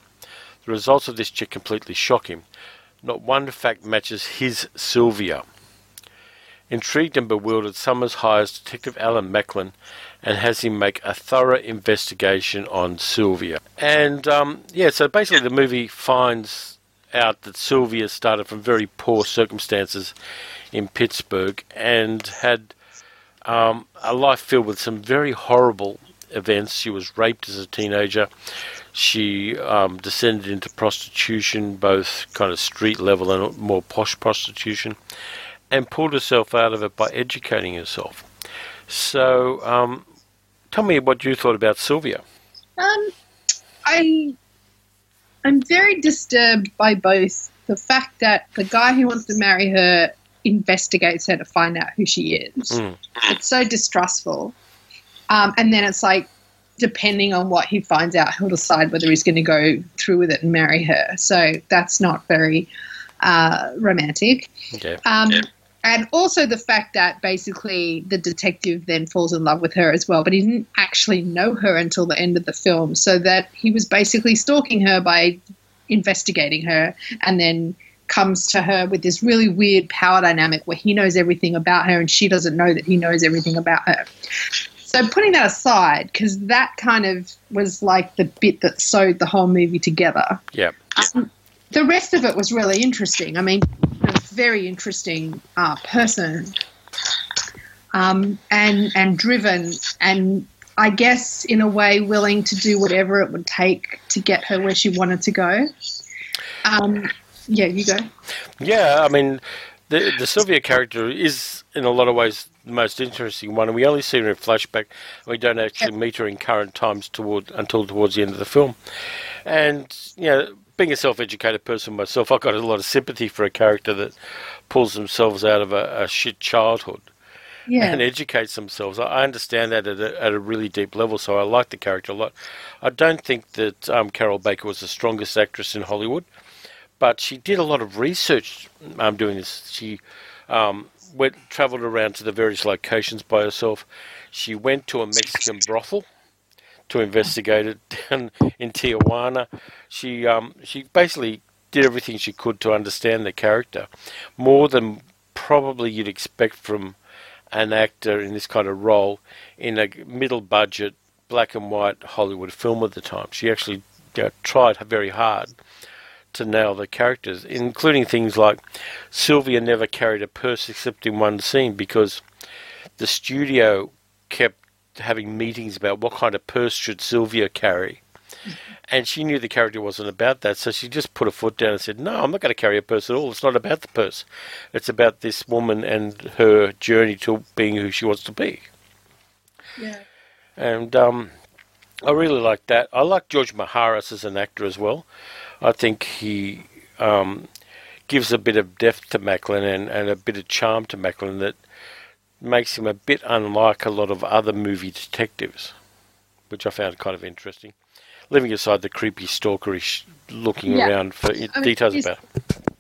The results of this check completely shock him. Not one fact matches his Sylvia. Intrigued and bewildered, Summers hires Detective Alan Macklin and has him make a thorough investigation on Sylvia. And um, yeah, so basically the movie finds out that Sylvia started from very poor circumstances in Pittsburgh and had um, a life filled with some very horrible events. She was raped as a teenager. She um, descended into prostitution, both kind of street level and more posh prostitution, and pulled herself out of it by educating herself. So, um, tell me what you thought about Sylvia. Um, I, I'm very disturbed by both the fact that the guy who wants to marry her investigates her to find out who she is. Mm. It's so distrustful. Um, and then it's like, depending on what he finds out, he'll decide whether he's going to go through with it and marry her. So that's not very uh, romantic. Okay. Um, And also the fact that basically the detective then falls in love with her as well, but he didn't actually know her until the end of the film. So that he was basically stalking her by investigating her and then comes to her with this really weird power dynamic where he knows everything about her and she doesn't know that he knows everything about her. So putting that aside, because that kind of was like the bit that sewed the whole movie together. Yeah. Um, the rest of it was really interesting. I mean, very interesting uh, person, um, and and driven, and I guess in a way willing to do whatever it would take to get her where she wanted to go. Um, yeah, you go. Yeah, I mean, the the Sylvia character is in a lot of ways the most interesting one, and we only see her in flashback. We don't actually meet her in current times toward until towards the end of the film. And you know, being a self-educated person myself, I've got a lot of sympathy for a character that pulls themselves out of a, a shit childhood Yeah. and educates themselves. I I understand that at a, at a really deep level, so I like the character a lot. I don't think that um, Carroll Baker was the strongest actress in Hollywood, but she did a lot of research um, doing this. She um, went travelled around to the various locations by herself. She went to a Mexican brothel to investigate it down in Tijuana. She um, she basically did everything she could to understand the character more than probably you'd expect from an actor in this kind of role in a middle budget black and white Hollywood film at the time. She actually you know, tried very hard to nail the characters, including things like Sylvia never carried a purse except in one scene because the studio kept having meetings about what kind of purse should Sylvia carry. And she knew the character wasn't about that, so she just put her foot down and said, No, I'm not going to carry a purse at all. It's not about the purse. It's about this woman and her journey to being who she wants to be. Yeah. And um, I really like that. I like George Maharis as an actor as well. I think he um, gives a bit of depth to Macklin and, and a bit of charm to Macklin that makes him a bit unlike a lot of other movie detectives, which I found kind of interesting. Leaving aside the creepy stalkerish looking Yeah. around for mean, details about.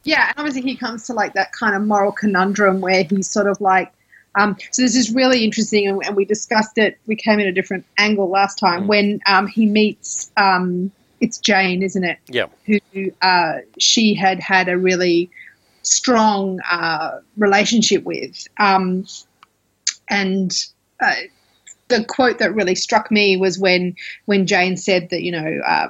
Yeah, and obviously he comes to like that kind of moral conundrum where he's sort of like, um, so this is really interesting, and, and we discussed it. We came in a different angle last time when um, he meets. Um, it's Jane, isn't it? Yeah. Who uh, she had had a really strong uh, relationship with, um, and uh, the quote that really struck me was when when Jane said that you know uh,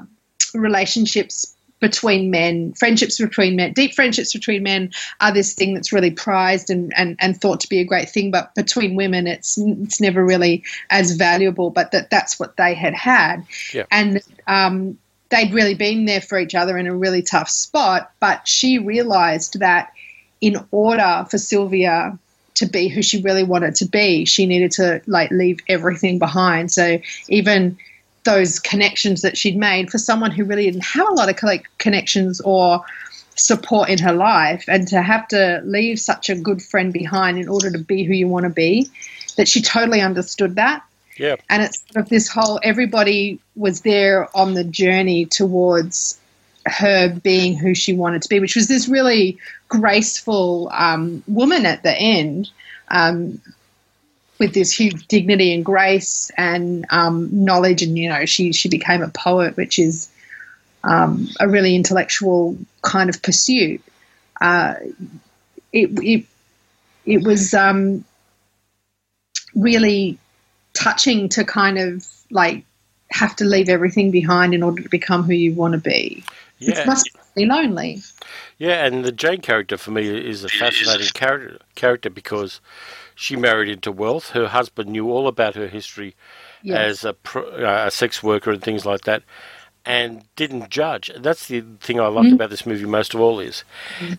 relationships between men, friendships between men, deep friendships between men are this thing that's really prized and, and, and thought to be a great thing. But between women, it's it's never really as valuable. But that that's what they had had, Yeah. and um, they'd really been there for each other in a really tough spot. But she realized that in order for Sylvia to be who she really wanted to be, she needed to like leave everything behind. So even those connections that she'd made for someone who really didn't have a lot of like connections or support in her life and to have to leave such a good friend behind in order to be who you want to be that she totally understood that Yeah. and it's sort of this whole everybody was there on the journey towards her being who she wanted to be which was this really graceful um, woman at the end um, with this huge dignity and grace and um, knowledge and you know she she became a poet which is um, a really intellectual kind of pursuit uh, it, it it was um, really touching to kind of like have to leave everything behind in order to become who you want to be. Yeah. It must be lonely. Yeah, and the Jane character for me is a fascinating character character because she married into wealth. Her husband knew all about her history Yes. as a, pro, uh, a sex worker and things like that, and didn't judge. That's the thing I liked about this movie most of all is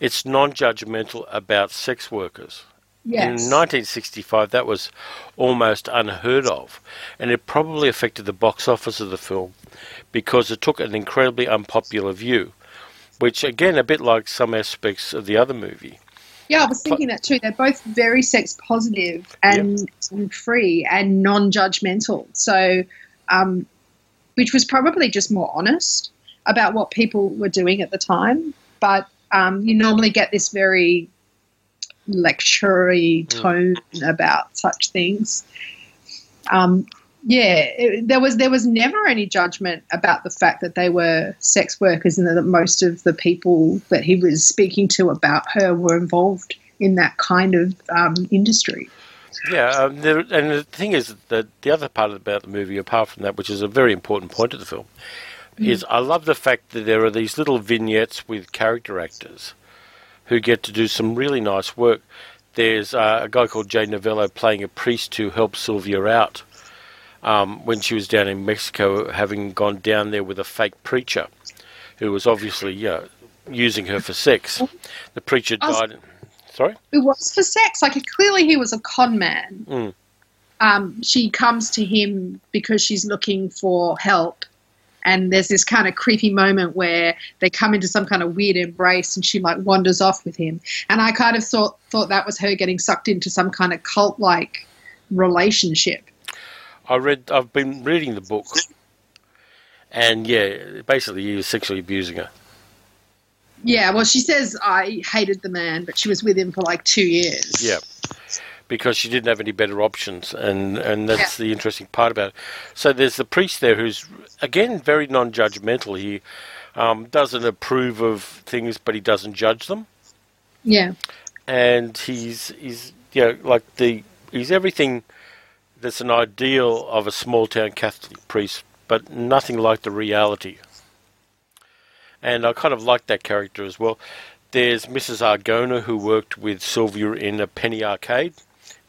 it's non-judgmental about sex workers. In 1965, that was almost unheard of, and it probably affected the box office of the film because it took an incredibly unpopular view, which, again, a bit like some aspects of the other movie. Yeah, I was thinking that too. They're both very sex positive and, and free and non-judgmental. So, um, which was probably just more honest about what people were doing at the time. But um, you normally get this very lectury tone about such things. Um, yeah, it, there was there was never any judgment about the fact that they were sex workers and that most of the people that he was speaking to about her were involved in that kind of um, industry. Yeah, um, there, and the thing is that the other part about the movie, apart from that, which is a very important point of the film, is I love the fact that there are these little vignettes with character actors who get to do some really nice work. There's uh, a guy called Jay Novello playing a priest who helps Sylvia out um, when she was down in Mexico, having gone down there with a fake preacher who was obviously know, using her for sex. The preacher I was- died. Sorry? It was for sex. Like clearly, he was a con man. Mm. Um, she comes to him because she's looking for help, and there's this kind of creepy moment where they come into some kind of weird embrace, and she like wanders off with him. And I kind of thought thought that was her getting sucked into some kind of cult like relationship. I read. I've been reading the book, and yeah, basically he was sexually abusing her. Yeah, well, she says I hated the man, but she was with him for like two years. Yeah, because she didn't have any better options, and and that's the interesting part about it. So there's the priest there who's again very non-judgmental. He um, doesn't approve of things, but he doesn't judge them, Yeah. and he's he's you know like the he's everything that's an ideal of a small town Catholic priest, but nothing like the reality. And I kind of like that character as well. There's Mrs. Argona, who worked with Sylvia in a penny arcade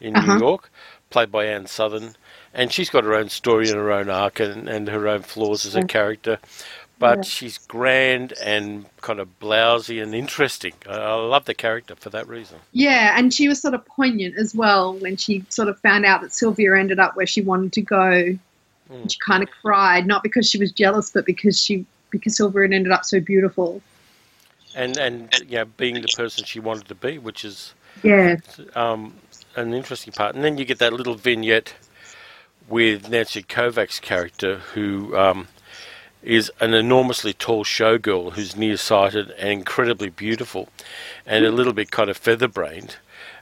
in Uh-huh. New York, played by Ann Sothern. And she's got her own story and her own arc and, and her own flaws as a character. But Yeah. she's grand and kind of blousy and interesting. I, I love the character for that reason. Yeah, and she was sort of poignant as well when she sort of found out that Sylvia ended up where she wanted to go. Mm. She kind of cried, not because she was jealous, but because she because Sylvia had ended up so beautiful. And, and you know, being the person she wanted to be, which is Yeah, um, an interesting part. And then you get that little vignette with Nancy Kovack's character, who um, is an enormously tall showgirl who's nearsighted and incredibly beautiful, and a little bit kind of feather-brained.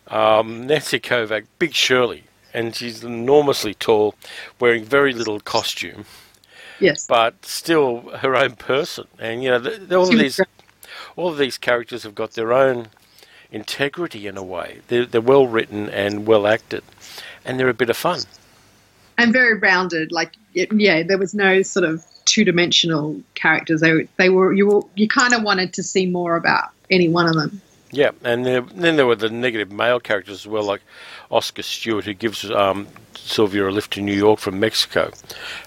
Um, Nancy Kovack, Big Shirley, and she's enormously tall, wearing very little costume, yes, but still her own person. And you know, all of these, all of these characters have got their own integrity in a way. They're, they're well written and well acted, and they're a bit of fun. and very rounded. Like it, yeah, there was no sort of two dimensional characters. They they were you were, you kind of wanted to see more about any one of them. Yeah, and there, then there were the negative male characters as well, like Oscar Stewart, who gives um, Sylvia a lift to New York from Mexico,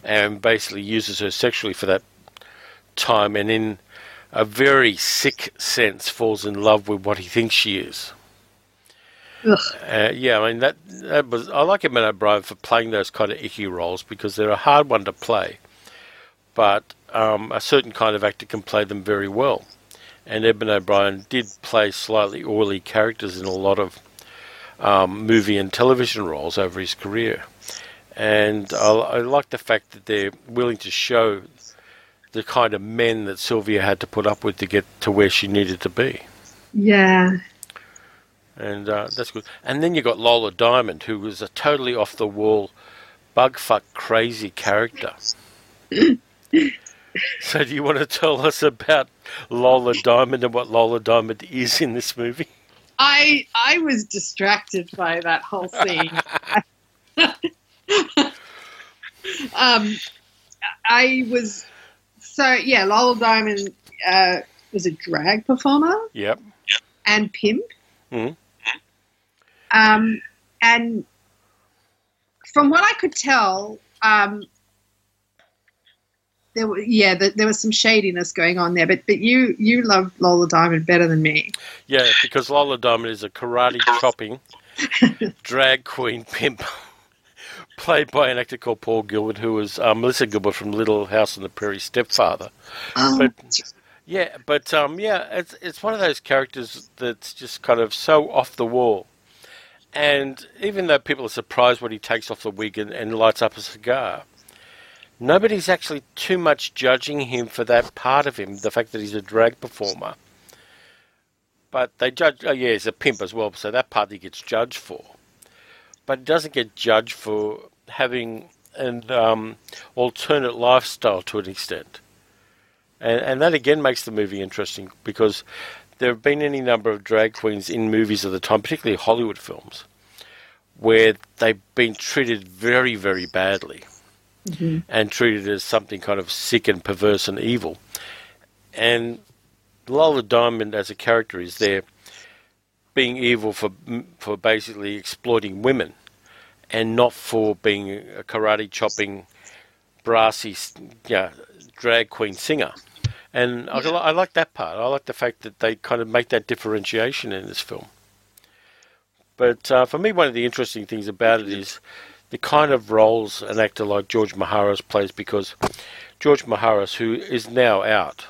and basically uses her sexually for that time, and in a very sick sense falls in love with what he thinks she is. Uh, yeah, I mean that, that was I like Edmond O'Brien for playing those kind of icky roles because they're a hard one to play, but um, a certain kind of actor can play them very well. And Edmond O'Brien did play slightly oily characters in a lot of um, movie and television roles over his career, and I, I like the fact that they're willing to show the kind of men that Sylvia had to put up with to get to where she needed to be Yeah, and uh, that's good. And then you got Lola Diamond, who was a totally off the wall, bugfuck crazy character. So, do you want to tell us about Lola Diamond and what Lola Diamond is in this movie? I I was distracted by that whole scene. um, I was so yeah. Lola Diamond uh, was a drag performer Yep. and pimp. Mhm. Um, and from what I could tell, um, there were yeah, there, there was some shadiness going on there. But but you you love Lola Diamond better than me. Yeah, because Lola Diamond is a karate chopping drag queen pimp, played by an actor called Paul Gilbert, who was uh, Melissa Gilbert from Little House on the Prairie stepfather. Oh, But yeah, but um, yeah, it's it's one of those characters that's just kind of so off the wall. And even though people are surprised when he takes off the wig and, and lights up a cigar, nobody's actually too much judging him for that part of him, the fact that he's a drag performer. But they judge, oh yeah, he's a pimp as well, so that part he gets judged for. But doesn't get judged for having an um, alternate lifestyle to an extent. And, and that again makes the movie interesting because there have been any number of drag queens in movies of the time, particularly Hollywood films, where they've been treated very, very badly and treated as something kind of sick and perverse and evil. And Lola Diamond as a character is there being evil for for basically exploiting women and not for being a karate chopping brassy yeah, drag queen singer. And I, I like that part. I like the fact that they kind of make that differentiation in this film. But uh, for me, one of the interesting things about it is the kind of roles an actor like George Maharis plays because George Maharis, who is now out,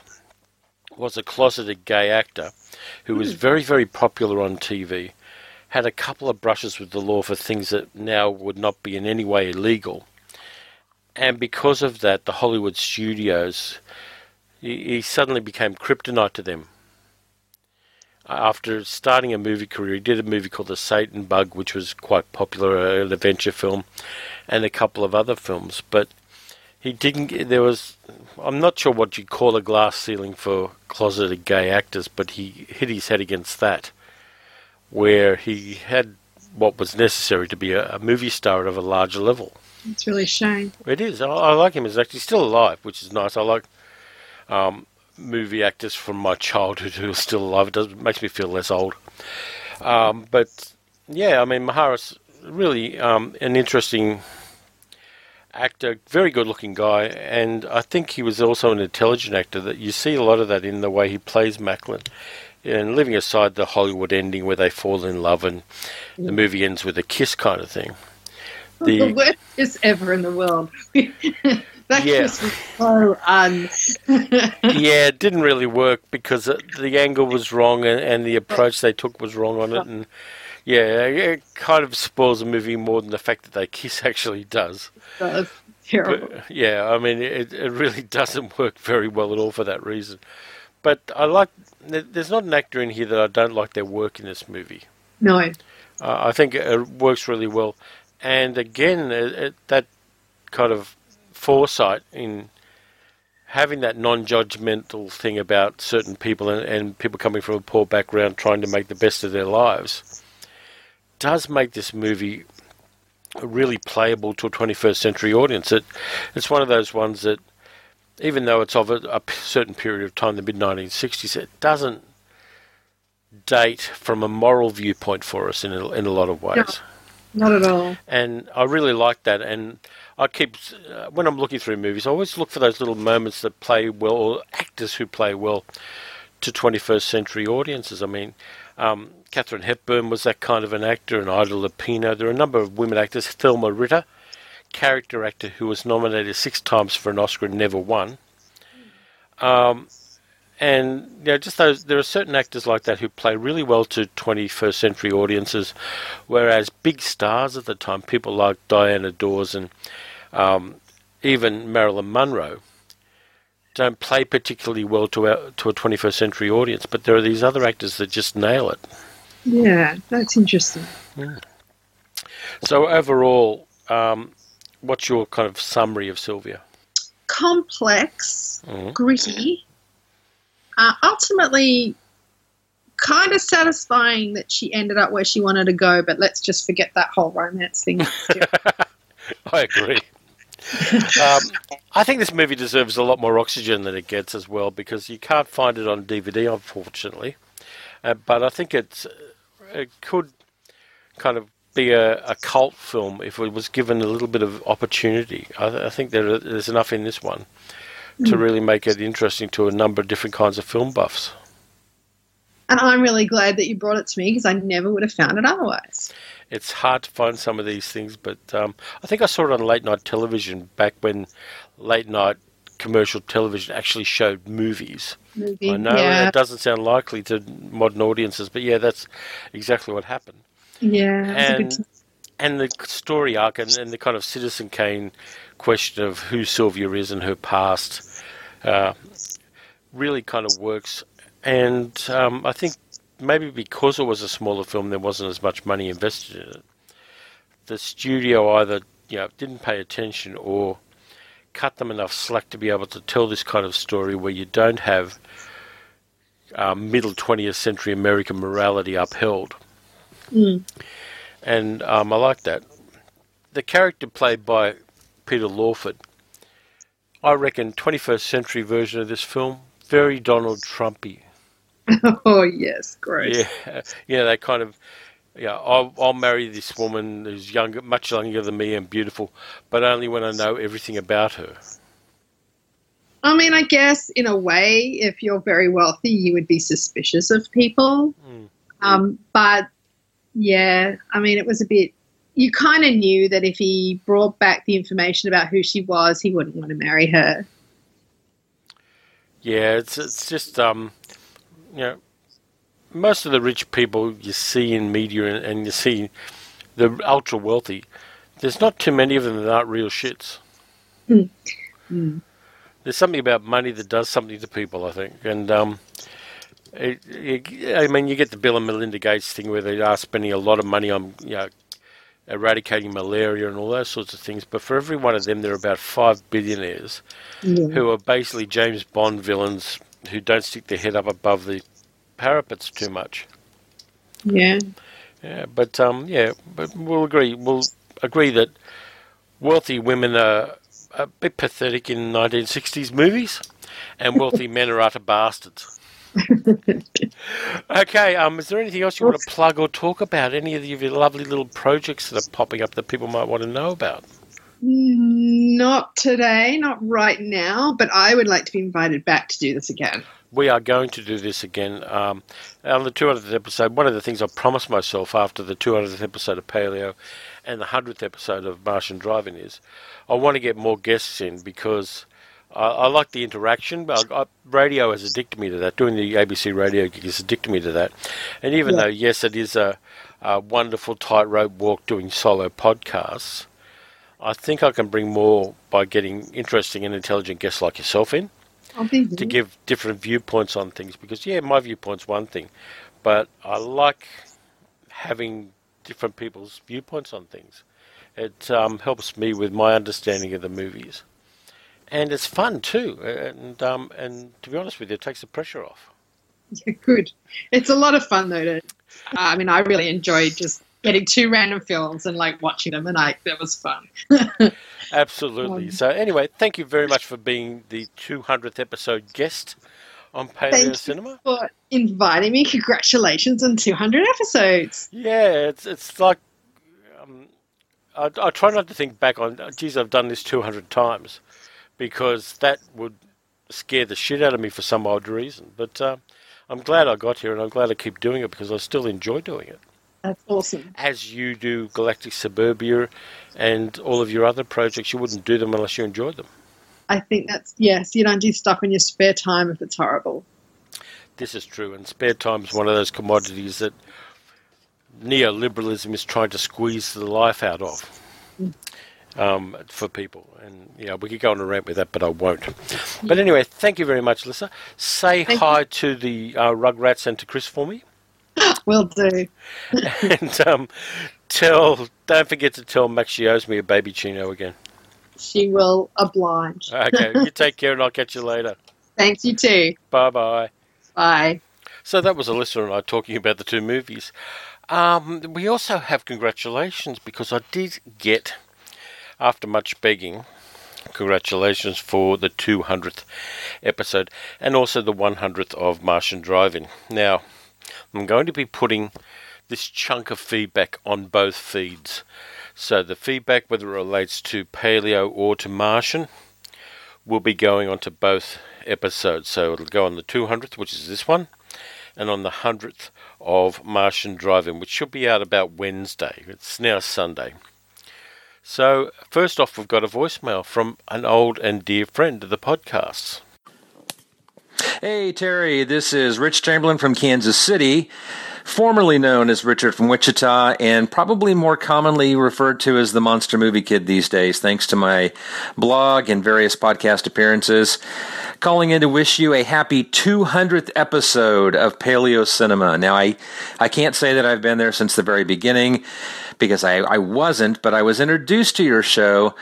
was a closeted gay actor who was hmm. very, very popular on TV, had a couple of brushes with the law for things that now would not be in any way illegal. And because of that, the Hollywood studios, he, he suddenly became kryptonite to them. After starting a movie career, he did a movie called The Satan Bug, which was quite popular, an adventure film, and a couple of other films. But he didn't. There was, I'm not sure what you'd call a glass ceiling for closeted gay actors, but he hit his head against that, where he had what was necessary to be a, a movie star of a larger level. it's really a shame. It is. I, I like him as an actor. He's still alive, which is nice. I like um, movie actors from my childhood who are still alive. It, does, it makes me feel less old. Um, but yeah, I mean, Maharis really um, an interesting actor, very good-looking guy, and I think he was also an intelligent actor. That you see a lot of that in the way he plays Macklin. And leaving aside the Hollywood ending where they fall in love and the mm. movie ends with a kiss kind of thing. The, worst kiss ever in the world. that Yeah. kiss was so un. yeah, it didn't really work because the angle was wrong and, and the approach they took was wrong on it, and yeah, it kind of spoils the movie more than the fact that they kiss actually does. Was terrible. But, yeah, I mean, it, it really doesn't work very well at all for that reason. But I like. There's not an actor in here that I don't like their work in this movie. no. Uh, I think it works really well, and again, it, it, that kind of foresight in having that non-judgmental thing about certain people and, and people coming from a poor background trying to make the best of their lives does make this movie really playable to a 21st century audience. It, it's one of those ones that, even though it's of a certain period of time, the mid 1960s, it doesn't date from a moral viewpoint for us in a, in a lot of ways. Not at all. And I really like that. And I keep, uh, when I'm looking through movies, I always look for those little moments that play well, or actors who play well to 21st century audiences. I mean, um, Katharine Hepburn was that kind of an actor, and Ida Lupino. There are a number of women actors. Thelma Ritter, character actor who was nominated six times for an Oscar and never won. Um, and you know, just those, there are certain actors like that who play really well to 21st century audiences, whereas big stars at the time, people like Diana Dors and um, even Marilyn Monroe, don't play particularly well to our, to a 21st century audience. But there are these other actors that just nail it. Yeah, that's interesting. So overall, um, what's your kind of summary of Sylvia? complex, Mhm. gritty, uh, ultimately kind of satisfying that she ended up where she wanted to go, but let's just forget that whole romance thing. I agree. Um, I think this movie deserves a lot more oxygen than it gets as well because you can't find it on DVD, unfortunately. Uh, but I think it's it could kind of be a, a cult film if it was given a little bit of opportunity. I, I think there, there's enough in this one to Mm. really make it interesting to a number of different kinds of film buffs. and I'm really glad that you brought it to me because I never would have found it otherwise. It's hard to find some of these things, but um, I think I saw it on late night television back when late night commercial television actually showed movies. Movie. I know yeah. it doesn't sound likely to modern audiences, but yeah, that's exactly what happened. Yeah. it was a And good and the story arc and, and the kind of Citizen Kane question of who Sylvia is and her past uh, really kind of works. And um, I think maybe because it was a smaller film, there wasn't as much money invested in it. The studio either you know didn't pay attention or cut them enough slack to be able to tell this kind of story where you don't have um, middle 20th century American morality upheld. Mm. And um, I like that. The character played by Peter Lawford, I reckon 21st century version of this film, very Donald Trumpy. oh yes, gross. Yeah, yeah, they kind of, yeah. I'll, I'll marry this woman who's younger, much younger than me and beautiful, but only when I know everything about her. I mean, I guess in a way, if you're very wealthy, you would be suspicious of people. Mm. Um, but yeah, I mean, it was a bit. You kind of knew that if he brought back the information about who she was, he wouldn't want to marry her. Yeah, it's it's just um, you know, most of the rich people you see in media and, and you see the ultra wealthy. There's not too many of them that aren't real shits. Mm. There's something about money that does something to people, I think, and um, it, it, I mean, you get the Bill and Melinda Gates thing where they are spending a lot of money on you know eradicating malaria and all those sorts of things, but for every one of them, there are about five billionaires Yeah. who are basically James Bond villains who don't stick their head up above the parapets too much. Yeah. Yeah, but um, yeah, but we'll agree. We'll agree that wealthy women are a bit pathetic in 1960s movies, and wealthy men are utter bastards. okay, um, is there anything else you want to plug or talk about? Any of your lovely little projects that are popping up that people might want to know about? Not today, not right now, but I would like to be invited back to do this again. We are going to do this again. Um, on the 200th episode, one of the things I promised myself after the 200th episode of Paleo and the 100th episode of Martian Drive-In is I want to get more guests in because I, I like the interaction. But I, I, radio has addicted me to that. Doing the ABC radio gig has addicted me to that. And even Yeah. though, yes, it is a, a wonderful tightrope walk doing solo podcasts, I think I can bring more by getting interesting and intelligent guests like yourself in I'll to give different viewpoints on things because yeah my viewpoint's one thing but i like having different people's viewpoints on things it um, helps me with my understanding of the movies and it's fun too and um, and to be honest with you it takes the pressure off Yeah, good. It's a lot of fun though. To, I mean, I really enjoy just getting two random films and like watching them, and I that was fun. absolutely Um, so anyway thank you very much for being the 200th episode guest on paleo Thank you cinema for inviting me. Congratulations on 200 episodes. Yeah, it's it's like um, I, I try not to think back on. Geez, I've done this two hundred times, because that would scare the shit out of me for some odd reason. But uh, I'm glad I got here, and I'm glad I keep doing it because I still enjoy doing it. That's awesome. As you do Galactic Suburbia and all of your other projects, you wouldn't do them unless you enjoyed them. I think that's yes. You don't do stuff in your spare time if it's horrible. This is true, and spare time is one of those commodities that neoliberalism is trying to squeeze the life out of um, for people. And yeah, we could go on a rant with that, but I won't. But anyway, thank you very much, Lissa. Say Thank hi to the uh, Rugrats and to Chris for me, Will do. and um, tell. Don't forget to tell Max she owes me a babyccino again. She will oblige. Okay, you take care and I'll catch you later. Thanks, you too. Bye bye. Bye. So that was Alisa and I talking about the two movies. Um, we also have congratulations because I did get, after much begging, congratulations for the 200th episode and also the 100th of Martian Drive-In. Now, I'm going to be putting this chunk of feedback on both feeds. So the feedback, whether it relates to paleo or to Martian, will be going on to both episodes. So it'll go on the 200th, which is this one, and on the 100th of Martian Drive-In, which should be out about Wednesday. It's now Sunday. So, first off, we've got a voicemail from an old and dear friend of the podcasts. Hey, Terry, this is Rich Chamberlain from Kansas City, formerly known as Richard from Wichita, and probably more commonly referred to as the Monster Movie Kid these days, thanks to my blog and various podcast appearances. Calling in to wish you a happy 200th episode of Paleo Cinema. Now, I, I can't say that I've been there since the very beginning because I, I wasn't, but I was introduced to your show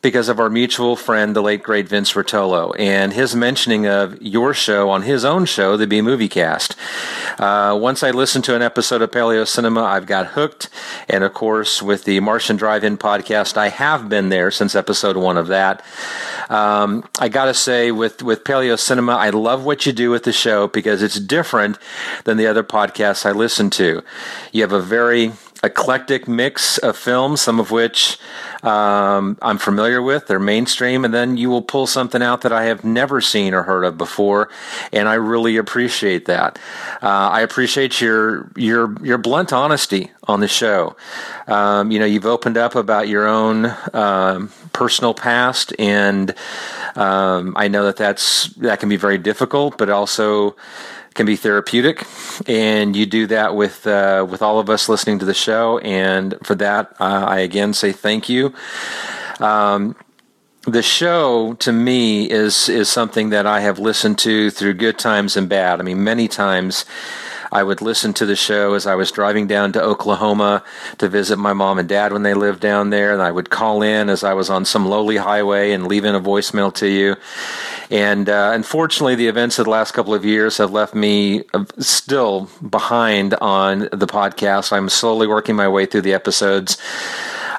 because of our mutual friend, the late great Vince Rotolo, and his mentioning of your show on his own show, the B Movie Cast. Uh, once I listened to an episode of Paleo Cinema, I've got hooked, and of course, with the Martian Drive-In podcast, I have been there since episode one of that. Um, I got to say, with with Paleo Cinema, I love what you do with the show because it's different than the other podcasts I listen to. You have a very eclectic mix of films, some of which um, I'm familiar with. They're mainstream, and then you will pull something out that I have never seen or heard of before, and I really appreciate that. Uh, I appreciate your your your blunt honesty on the show. Um, you know, you've opened up about your own um, personal past, and um, I know that that's that can be very difficult, but also can be therapeutic, and you do that with uh, with all of us listening to the show. And for that, uh, I again say thank you. Um, the show to me is is something that I have listened to through good times and bad. I mean, many times I would listen to the show as I was driving down to Oklahoma to visit my mom and dad when they lived down there. And I would call in as I was on some lowly highway and leave in a voicemail to you. And uh, unfortunately, the events of the last couple of years have left me uh, still behind on the podcast. I'm slowly working my way through the episodes.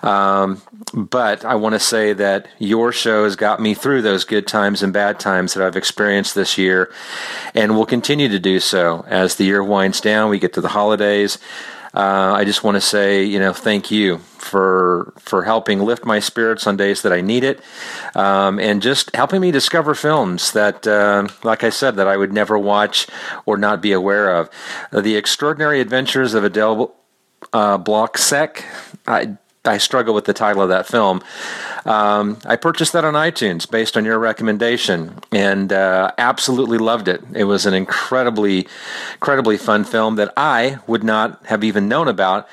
Um, but I want to say that your show has got me through those good times and bad times that I've experienced this year, and will continue to do so as the year winds down. We get to the holidays. Uh, I just want to say, you know, thank you for for helping lift my spirits on days that I need it, um, and just helping me discover films that, uh, like I said, that I would never watch or not be aware of. the Extraordinary Adventures of Adele uh, Block-Sek. I I struggle with the title of that film. Um, I purchased that on iTunes based on your recommendation, and uh, absolutely loved it. It was an incredibly, incredibly fun film that I would not have even known about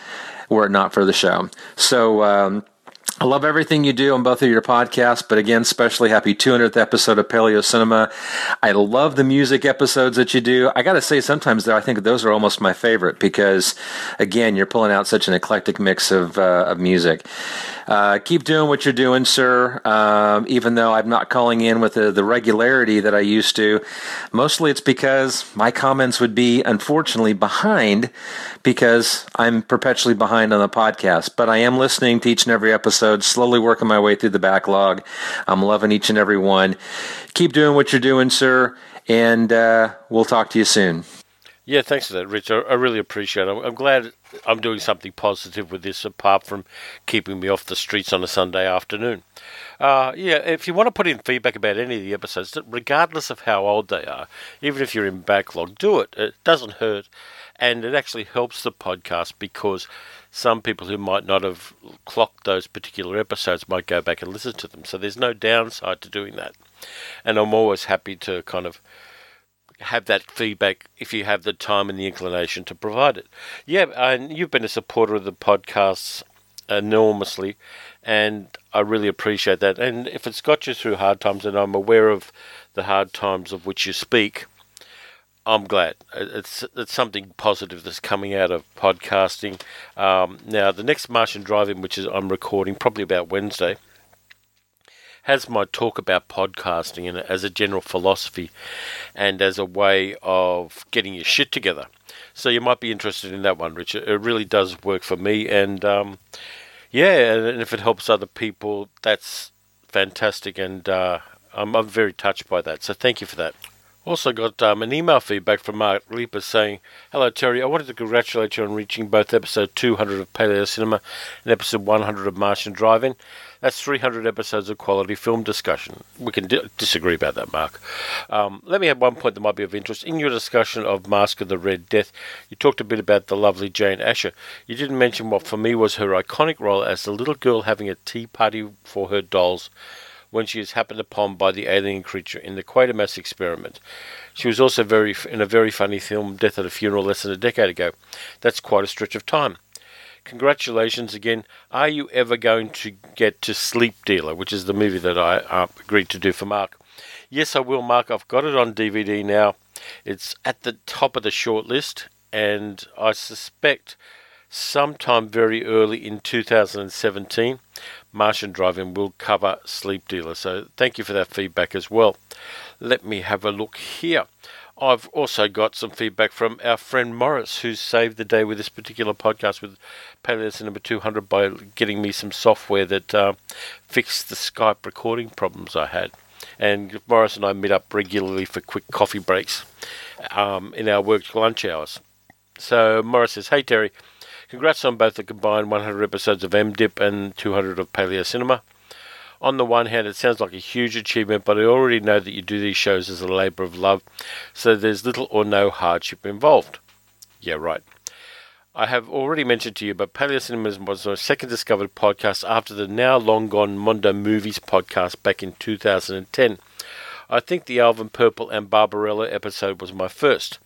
were it not for the show. So. Um, I love everything you do on both of your podcasts, but again, especially happy 200th episode of Paleo Cinema. I love the music episodes that you do. I got to say, sometimes though, I think those are almost my favorite because, again, you're pulling out such an eclectic mix of, uh, of music. Uh, keep doing what you're doing, sir. Um, even though I'm not calling in with the, the regularity that I used to, mostly it's because my comments would be unfortunately behind because I'm perpetually behind on the podcast. But I am listening to each and every episode, slowly working my way through the backlog. I'm loving each and every one. Keep doing what you're doing, sir, and uh, we'll talk to you soon. Yeah, thanks for that, Rich. I, I really appreciate it. I'm, I'm glad I'm doing something positive with this, apart from keeping me off the streets on a Sunday afternoon. Uh, yeah, if you want to put in feedback about any of the episodes, regardless of how old they are, even if you're in backlog, do it. It doesn't hurt, and it actually helps the podcast because some people who might not have clocked those particular episodes might go back and listen to them. So there's no downside to doing that. And I'm always happy to kind of have that feedback if you have the time and the inclination to provide it. Yeah, and you've been a supporter of the podcasts enormously, and I really appreciate that. And if it's got you through hard times, and I'm aware of the hard times of which you speak, I'm glad. It's it's something positive that's coming out of podcasting. Um, now, the next Martian Drive-In, which is I'm recording probably about Wednesday, has my talk about podcasting and as a general philosophy and as a way of getting your shit together. So you might be interested in that one, Richard. It really does work for me, and um, yeah, and if it helps other people, that's fantastic, and uh, I'm, I'm very touched by that. So thank you for that. Also got um, an email feedback from Mark Leaper saying, Hello Terry, I wanted to congratulate you on reaching both episode 200 of Paleo Cinema and episode 100 of Martian Drive-In. That's 300 episodes of quality film discussion. We can di- disagree about that, Mark. Um, let me add one point that might be of interest. In your discussion of Mask of the Red Death, you talked a bit about the lovely Jane Asher. You didn't mention what for me was her iconic role as the little girl having a tea party for her dolls when she is happened upon by the alien creature in the Quatermass experiment. She was also very in a very funny film, Death at a Funeral, less than a decade ago. That's quite a stretch of time. Congratulations again. Are you ever going to get to Sleep Dealer, which is the movie that I uh, agreed to do for Mark? Yes, I will, Mark. I've got it on DVD now. It's at the top of the short list, and I suspect sometime very early in 2017, Martian Drive-In will cover Sleep Dealer. So thank you for that feedback as well. Let me have a look here. I've also got some feedback from our friend Morris, who saved the day with this particular podcast with Paleo Cinema 200 by getting me some software that uh, fixed the Skype recording problems I had. And Morris and I meet up regularly for quick coffee breaks um, in our work lunch hours. So Morris says, Hey Terry, Congrats on both the combined 100 episodes of MDIP and 200 of Paleo Cinema. On the one hand, it sounds like a huge achievement, but I already know that you do these shows as a labour of love, so there's little or no hardship involved. Yeah, right. I have already mentioned to you, but Paleo Cinema was my second discovered podcast after the now long gone Mondo Movies podcast back in 2010. I think the Alvin Purple and Barbarella episode was my first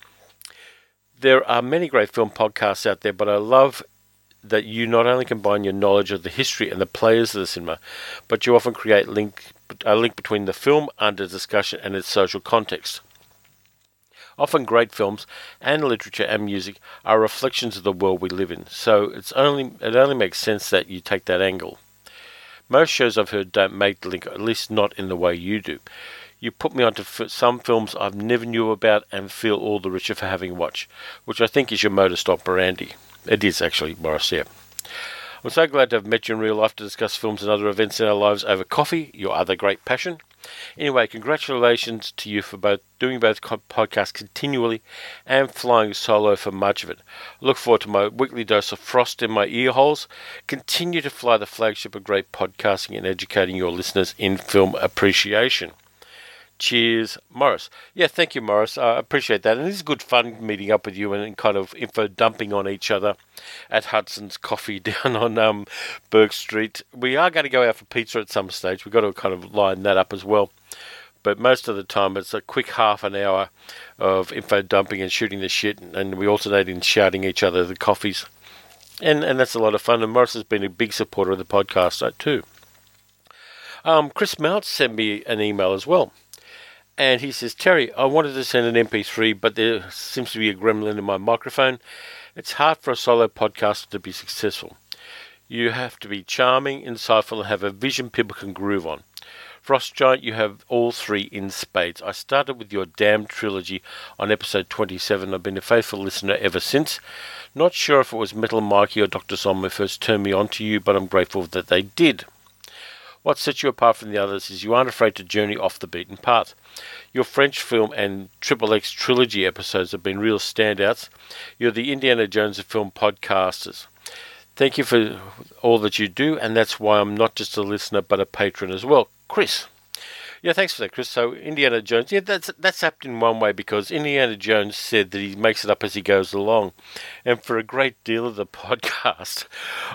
there are many great film podcasts out there, but I love that you not only combine your knowledge of the history and the players of the cinema, but you often create link a link between the film under discussion and its social context. Often great films and literature and music are reflections of the world we live in, so it's only it only makes sense that you take that angle. Most shows I've heard don't make the link, at least not in the way you do. You put me onto f- some films I've never knew about and feel all the richer for having watched, which I think is your modus operandi. It is actually, Morris, yeah. I'm so glad to have met you in real life to discuss films and other events in our lives over coffee, your other great passion. Anyway, congratulations to you for both doing both podcasts continually and flying solo for much of it. Look forward to my weekly dose of frost in my ear holes. Continue to fly the flagship of great podcasting and educating your listeners in film appreciation. Cheers, Morris. Yeah, thank you, Morris. I appreciate that. And it's good fun meeting up with you and kind of info dumping on each other at Hudson's Coffee down on um, Bourke Street. We are going to go out for pizza at some stage. We've got to kind of line that up as well. But most of the time, it's a quick half an hour of info dumping and shooting the shit, and we alternate in shouting each other the coffees. And, and that's a lot of fun. And Morris has been a big supporter of the podcast, uh, too. Um, Chris Mount sent me an email as well and he says, Terry, I wanted to send an MP3, but there seems to be a gremlin in my microphone. It's hard for a solo podcaster to be successful. You have to be charming, insightful, and have a vision people can groove on. Frost Giant, you have all three in spades. I started with your damn trilogy on episode 27. I've been a faithful listener ever since. Not sure if it was Metal Mikey or Dr. Who first turned me on to you, but I'm grateful that they did. What sets you apart from the others is you aren't afraid to journey off the beaten path. Your French film and Triple X trilogy episodes have been real standouts. You're the Indiana Jones of film podcasters. Thank you for all that you do, and that's why I'm not just a listener but a patron as well. Chris. Yeah, thanks for that, Chris. So Indiana Jones, yeah, that's that's apt in one way because Indiana Jones said that he makes it up as he goes along, and for a great deal of the podcast,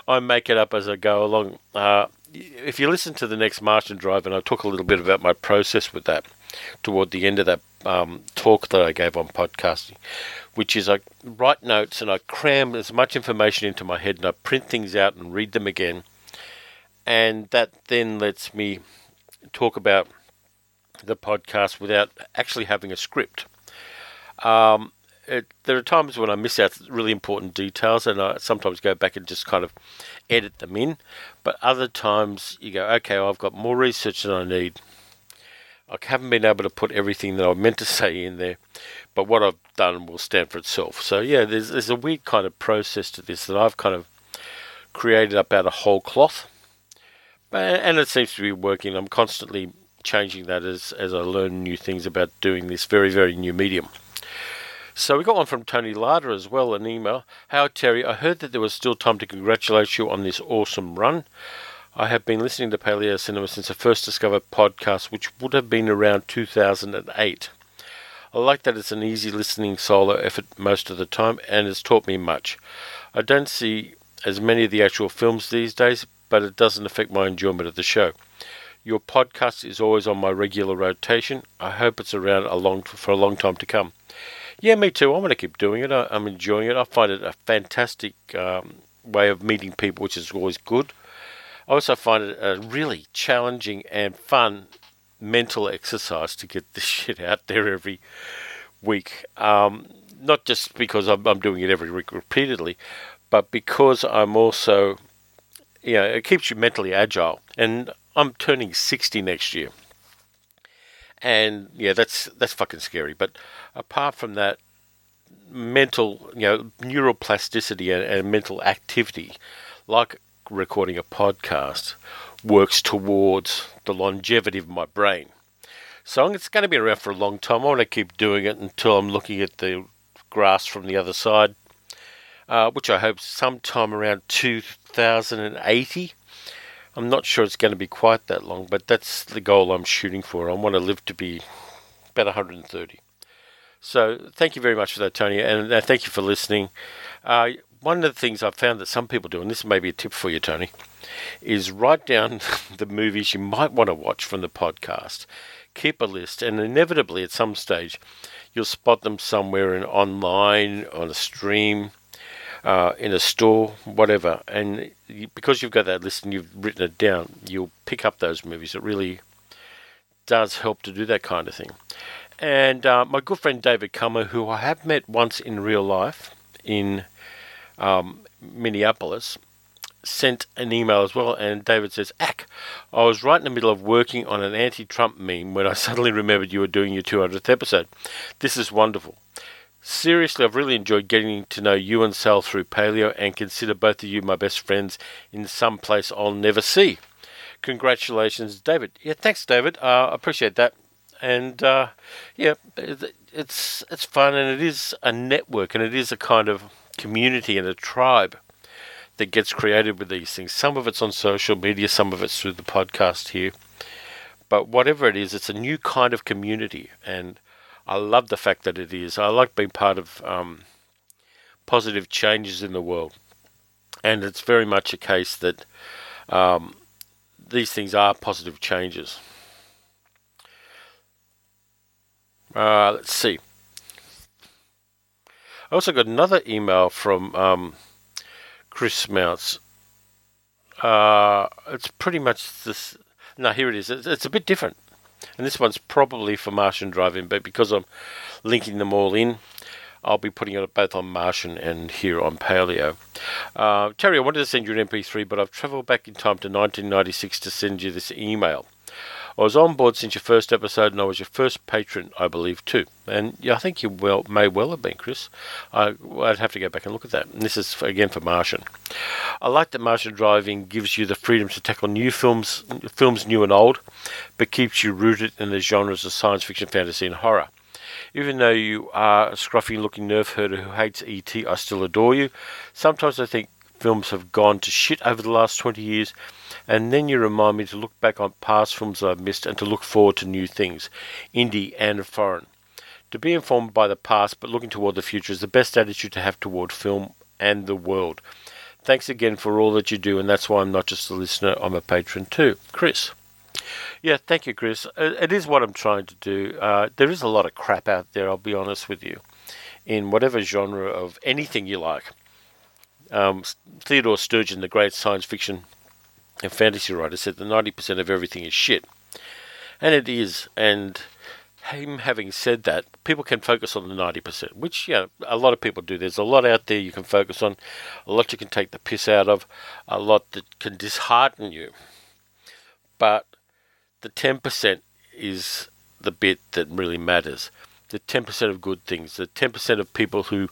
I make it up as I go along. Uh, if you listen to the next Martian Drive, and I talk a little bit about my process with that toward the end of that um, talk that I gave on podcasting, which is I write notes and I cram as much information into my head and I print things out and read them again. And that then lets me talk about the podcast without actually having a script. Um, it, there are times when I miss out really important details, and I sometimes go back and just kind of edit them in. But other times you go, okay, well, I've got more research than I need. I haven't been able to put everything that I meant to say in there, but what I've done will stand for itself. So yeah, there's there's a weird kind of process to this that I've kind of created up out of whole cloth, and it seems to be working. I'm constantly changing that as as I learn new things about doing this very very new medium. So we got one from Tony Larder as well, an email. How Terry, I heard that there was still time to congratulate you on this awesome run. I have been listening to Paleo Cinema since I first discovered podcasts, which would have been around 2008. I like that it's an easy listening solo effort most of the time and has taught me much. I don't see as many of the actual films these days, but it doesn't affect my enjoyment of the show. Your podcast is always on my regular rotation. I hope it's around a long for a long time to come. Yeah, me too. I'm going to keep doing it. I, am enjoying it. I find it a fantastic um, way of meeting people, which is always good. I also find it a really challenging and fun mental exercise to get this shit out there every week. Um, not just because I'm, I'm, doing it every week repeatedly, but because I'm also, you know, it keeps you mentally agile. And I'm turning 60 next year. And yeah, that's that's fucking scary. But apart from that, mental, you know, neuroplasticity and, and mental activity, like recording a podcast works towards the longevity of my brain. So it's going to be around for a long time. I want to keep doing it until I'm looking at the grass from the other side, uh, which I hope sometime around 2080. I'm not sure it's going to be quite that long, but that's the goal I'm shooting for. I want to live to be about 130. So thank you very much for that, Tony, and thank you for listening. Uh, one of the things I've found that some people do, and this may be a tip for you, Tony, is write down the movies you might want to watch from the podcast. Keep a list, and inevitably at some stage, you'll spot them somewhere in online, on a stream, uh, in a store, whatever. And because you've got that list and you've written it down, you'll pick up those movies. It really does help to do that kind of thing. And uh, my good friend David Kummer, who I have met once in real life in um, Minneapolis, sent an email as well, and David says, Ack, I was right in the middle of working on an anti Trump meme when I suddenly remembered you were doing your 200th episode. This is wonderful. Seriously, I've really enjoyed getting to know you and Sal through Paleo and consider both of you my best friends in some place I'll never see. Congratulations, David. Yeah, thanks, David. Uh, I appreciate that. And uh, yeah, it's it's fun and it is a network and it is a kind of community and a tribe that gets created with these things. Some of it's on social media, some of it's through the podcast here. But whatever it is, it's a new kind of community, and I love the fact that it is. I like being part of um, positive changes in the world, and it's very much a case that um, these things are positive changes. Uh, let's see. I also got another email from um, Chris Mounts. Uh, it's pretty much this. No, here it is. It's, it's, a bit different. And this one's probably for Martian Drive-In, but because I'm linking them all in, I'll be putting it both on Martian and here on Paleo. Uh, Terry, I wanted to send you an MP3, but I've travelled back in time to 1996 to send you this email. I was on board since your first episode, and I was your first patron, I believe, too. And I think you well may well have been, Chris. I, would have to go back and look at that. And this is again for Martian. I like that Martian Drive-In gives you the freedom to tackle new films, films new and old, but keeps you rooted in the genres of science fiction, fantasy, and horror. Even though you are a scruffy looking nerf herder who hates ET, I still adore you. Sometimes I think films have gone to shit over the last 20 years, and then you remind me to look back on past films I've missed and to look forward to new things, indie and foreign. To be informed by the past but looking toward the future is the best attitude to have toward film and the world. Thanks again for all that you do, and that's why I'm not just a listener, I'm a patron too. Chris. Yeah, thank you, Chris. Uh, it is what I'm trying to do. Uh, there is a lot of crap out there, I'll be honest with you, in whatever genre of anything you like. Um, Theodore Sturgeon, the great science fiction and fantasy writer, said that 90% of everything is shit. And it is. And him having said that, people can focus on the 90%, which, know, a lot of people do. There's a lot out there you can focus on, a lot you can take the piss out of, a lot that can dishearten you. But the 10% is the bit that really matters. The 10% of good things, the 10% of people who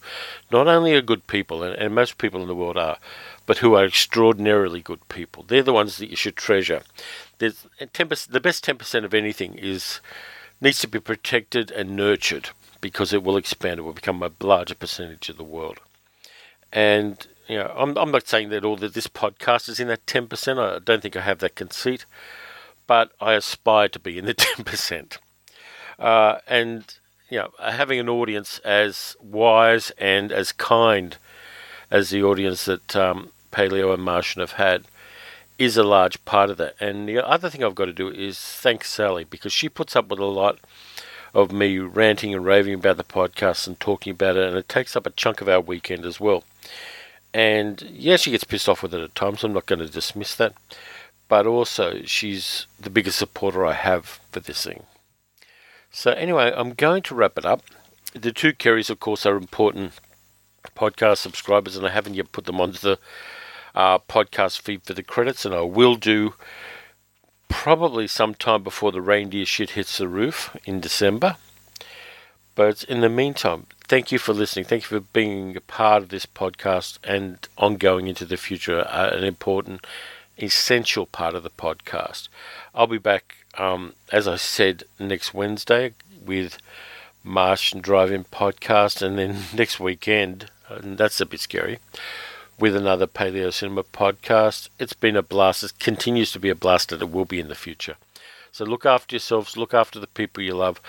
not only are good people, and, and most people in the world are, but who are extraordinarily good people. They're the ones that you should treasure. There's 10%, the best 10% of anything is needs to be protected and nurtured because it will expand. It will become a larger percentage of the world. And you know, I'm, I'm not saying that all that this podcast is in that 10%. I don't think I have that conceit, but I aspire to be in the 10%. Uh, and you know, having an audience as wise and as kind as the audience that um, Paleo and Martian have had is a large part of that. And the other thing I've got to do is thank Sally because she puts up with a lot of me ranting and raving about the podcast and talking about it, and it takes up a chunk of our weekend as well. And yeah, she gets pissed off with it at times. I'm not going to dismiss that. But also, she's the biggest supporter I have for this thing. So, anyway, I'm going to wrap it up. The two Kerrys, of course, are important podcast subscribers, and I haven't yet put them onto the uh, podcast feed for the credits, and I will do probably sometime before the reindeer shit hits the roof in December. But in the meantime, thank you for listening. Thank you for being a part of this podcast and ongoing into the future, uh, an important, essential part of the podcast. I'll be back, um, as I said, next Wednesday with Martian Drive-In podcast, and then next weekend, and that's a bit scary, with another Paleo Cinema podcast. It's been a blast. It continues to be a blast, and it will be in the future. So look after yourselves, look after the people you love,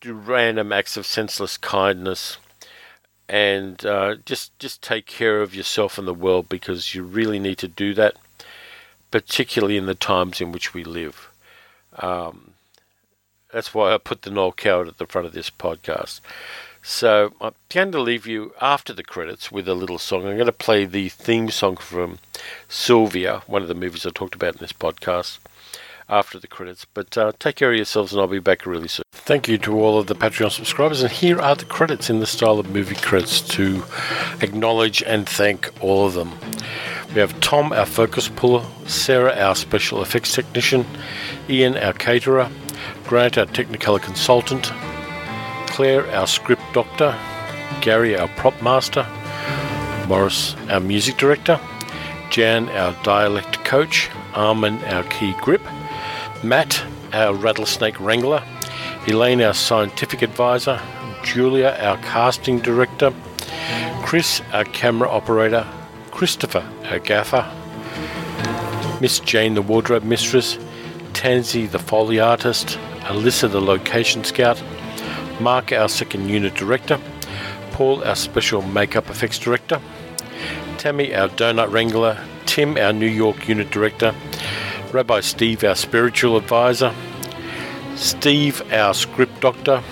do random acts of senseless kindness, and uh, just just take care of yourself and the world because you really need to do that, particularly in the times in which we live. Um, that's why I put the Noel Coward at the front of this podcast. So I'm going to leave you after the credits with a little song. I'm going to play the theme song from Sylvia, one of the movies I talked about in this podcast, after the credits. But uh, take care of yourselves, and I'll be back really soon. Thank you to all of the Patreon subscribers, and here are the credits in the style of movie credits to acknowledge and thank all of them. We have Tom, our focus puller, Sarah, our special effects technician, Ian, our caterer, Grant, our technicolor consultant, Claire, our script doctor, Gary, our prop master, Morris, our music director, Jan, our dialect coach, Armin, our key grip, Matt, our rattlesnake wrangler, Elaine, our scientific advisor, Julia, our casting director, Chris, our camera operator, Christopher, our gaffer, Miss Jane, the wardrobe mistress, Tansy, the foley artist, Alisa, the location scout, Mark, our second unit director, Paul, our special makeup effects director, Tammy, our donut wrangler, Tim, our New York unit director, Rabbi Steve, our spiritual advisor, Steve, our script doctor,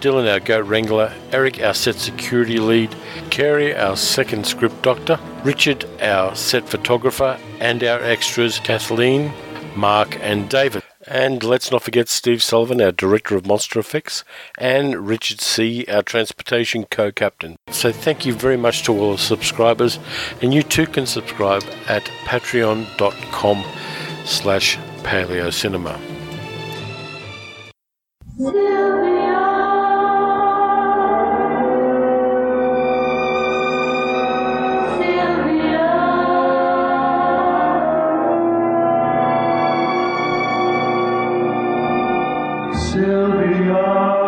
Dylan, our goat wrangler, Eric, our set security lead, Carrie, our second script doctor, Richard, our set photographer, and our extras, Kathleen, Mark, and David. And let's not forget Steve Sullivan, our Director of Monster Effects, and Richard C., our Transportation Co-Captain. So thank you very much to all the subscribers, and you too can subscribe at patreon.com slash paleocinema. Sylvia.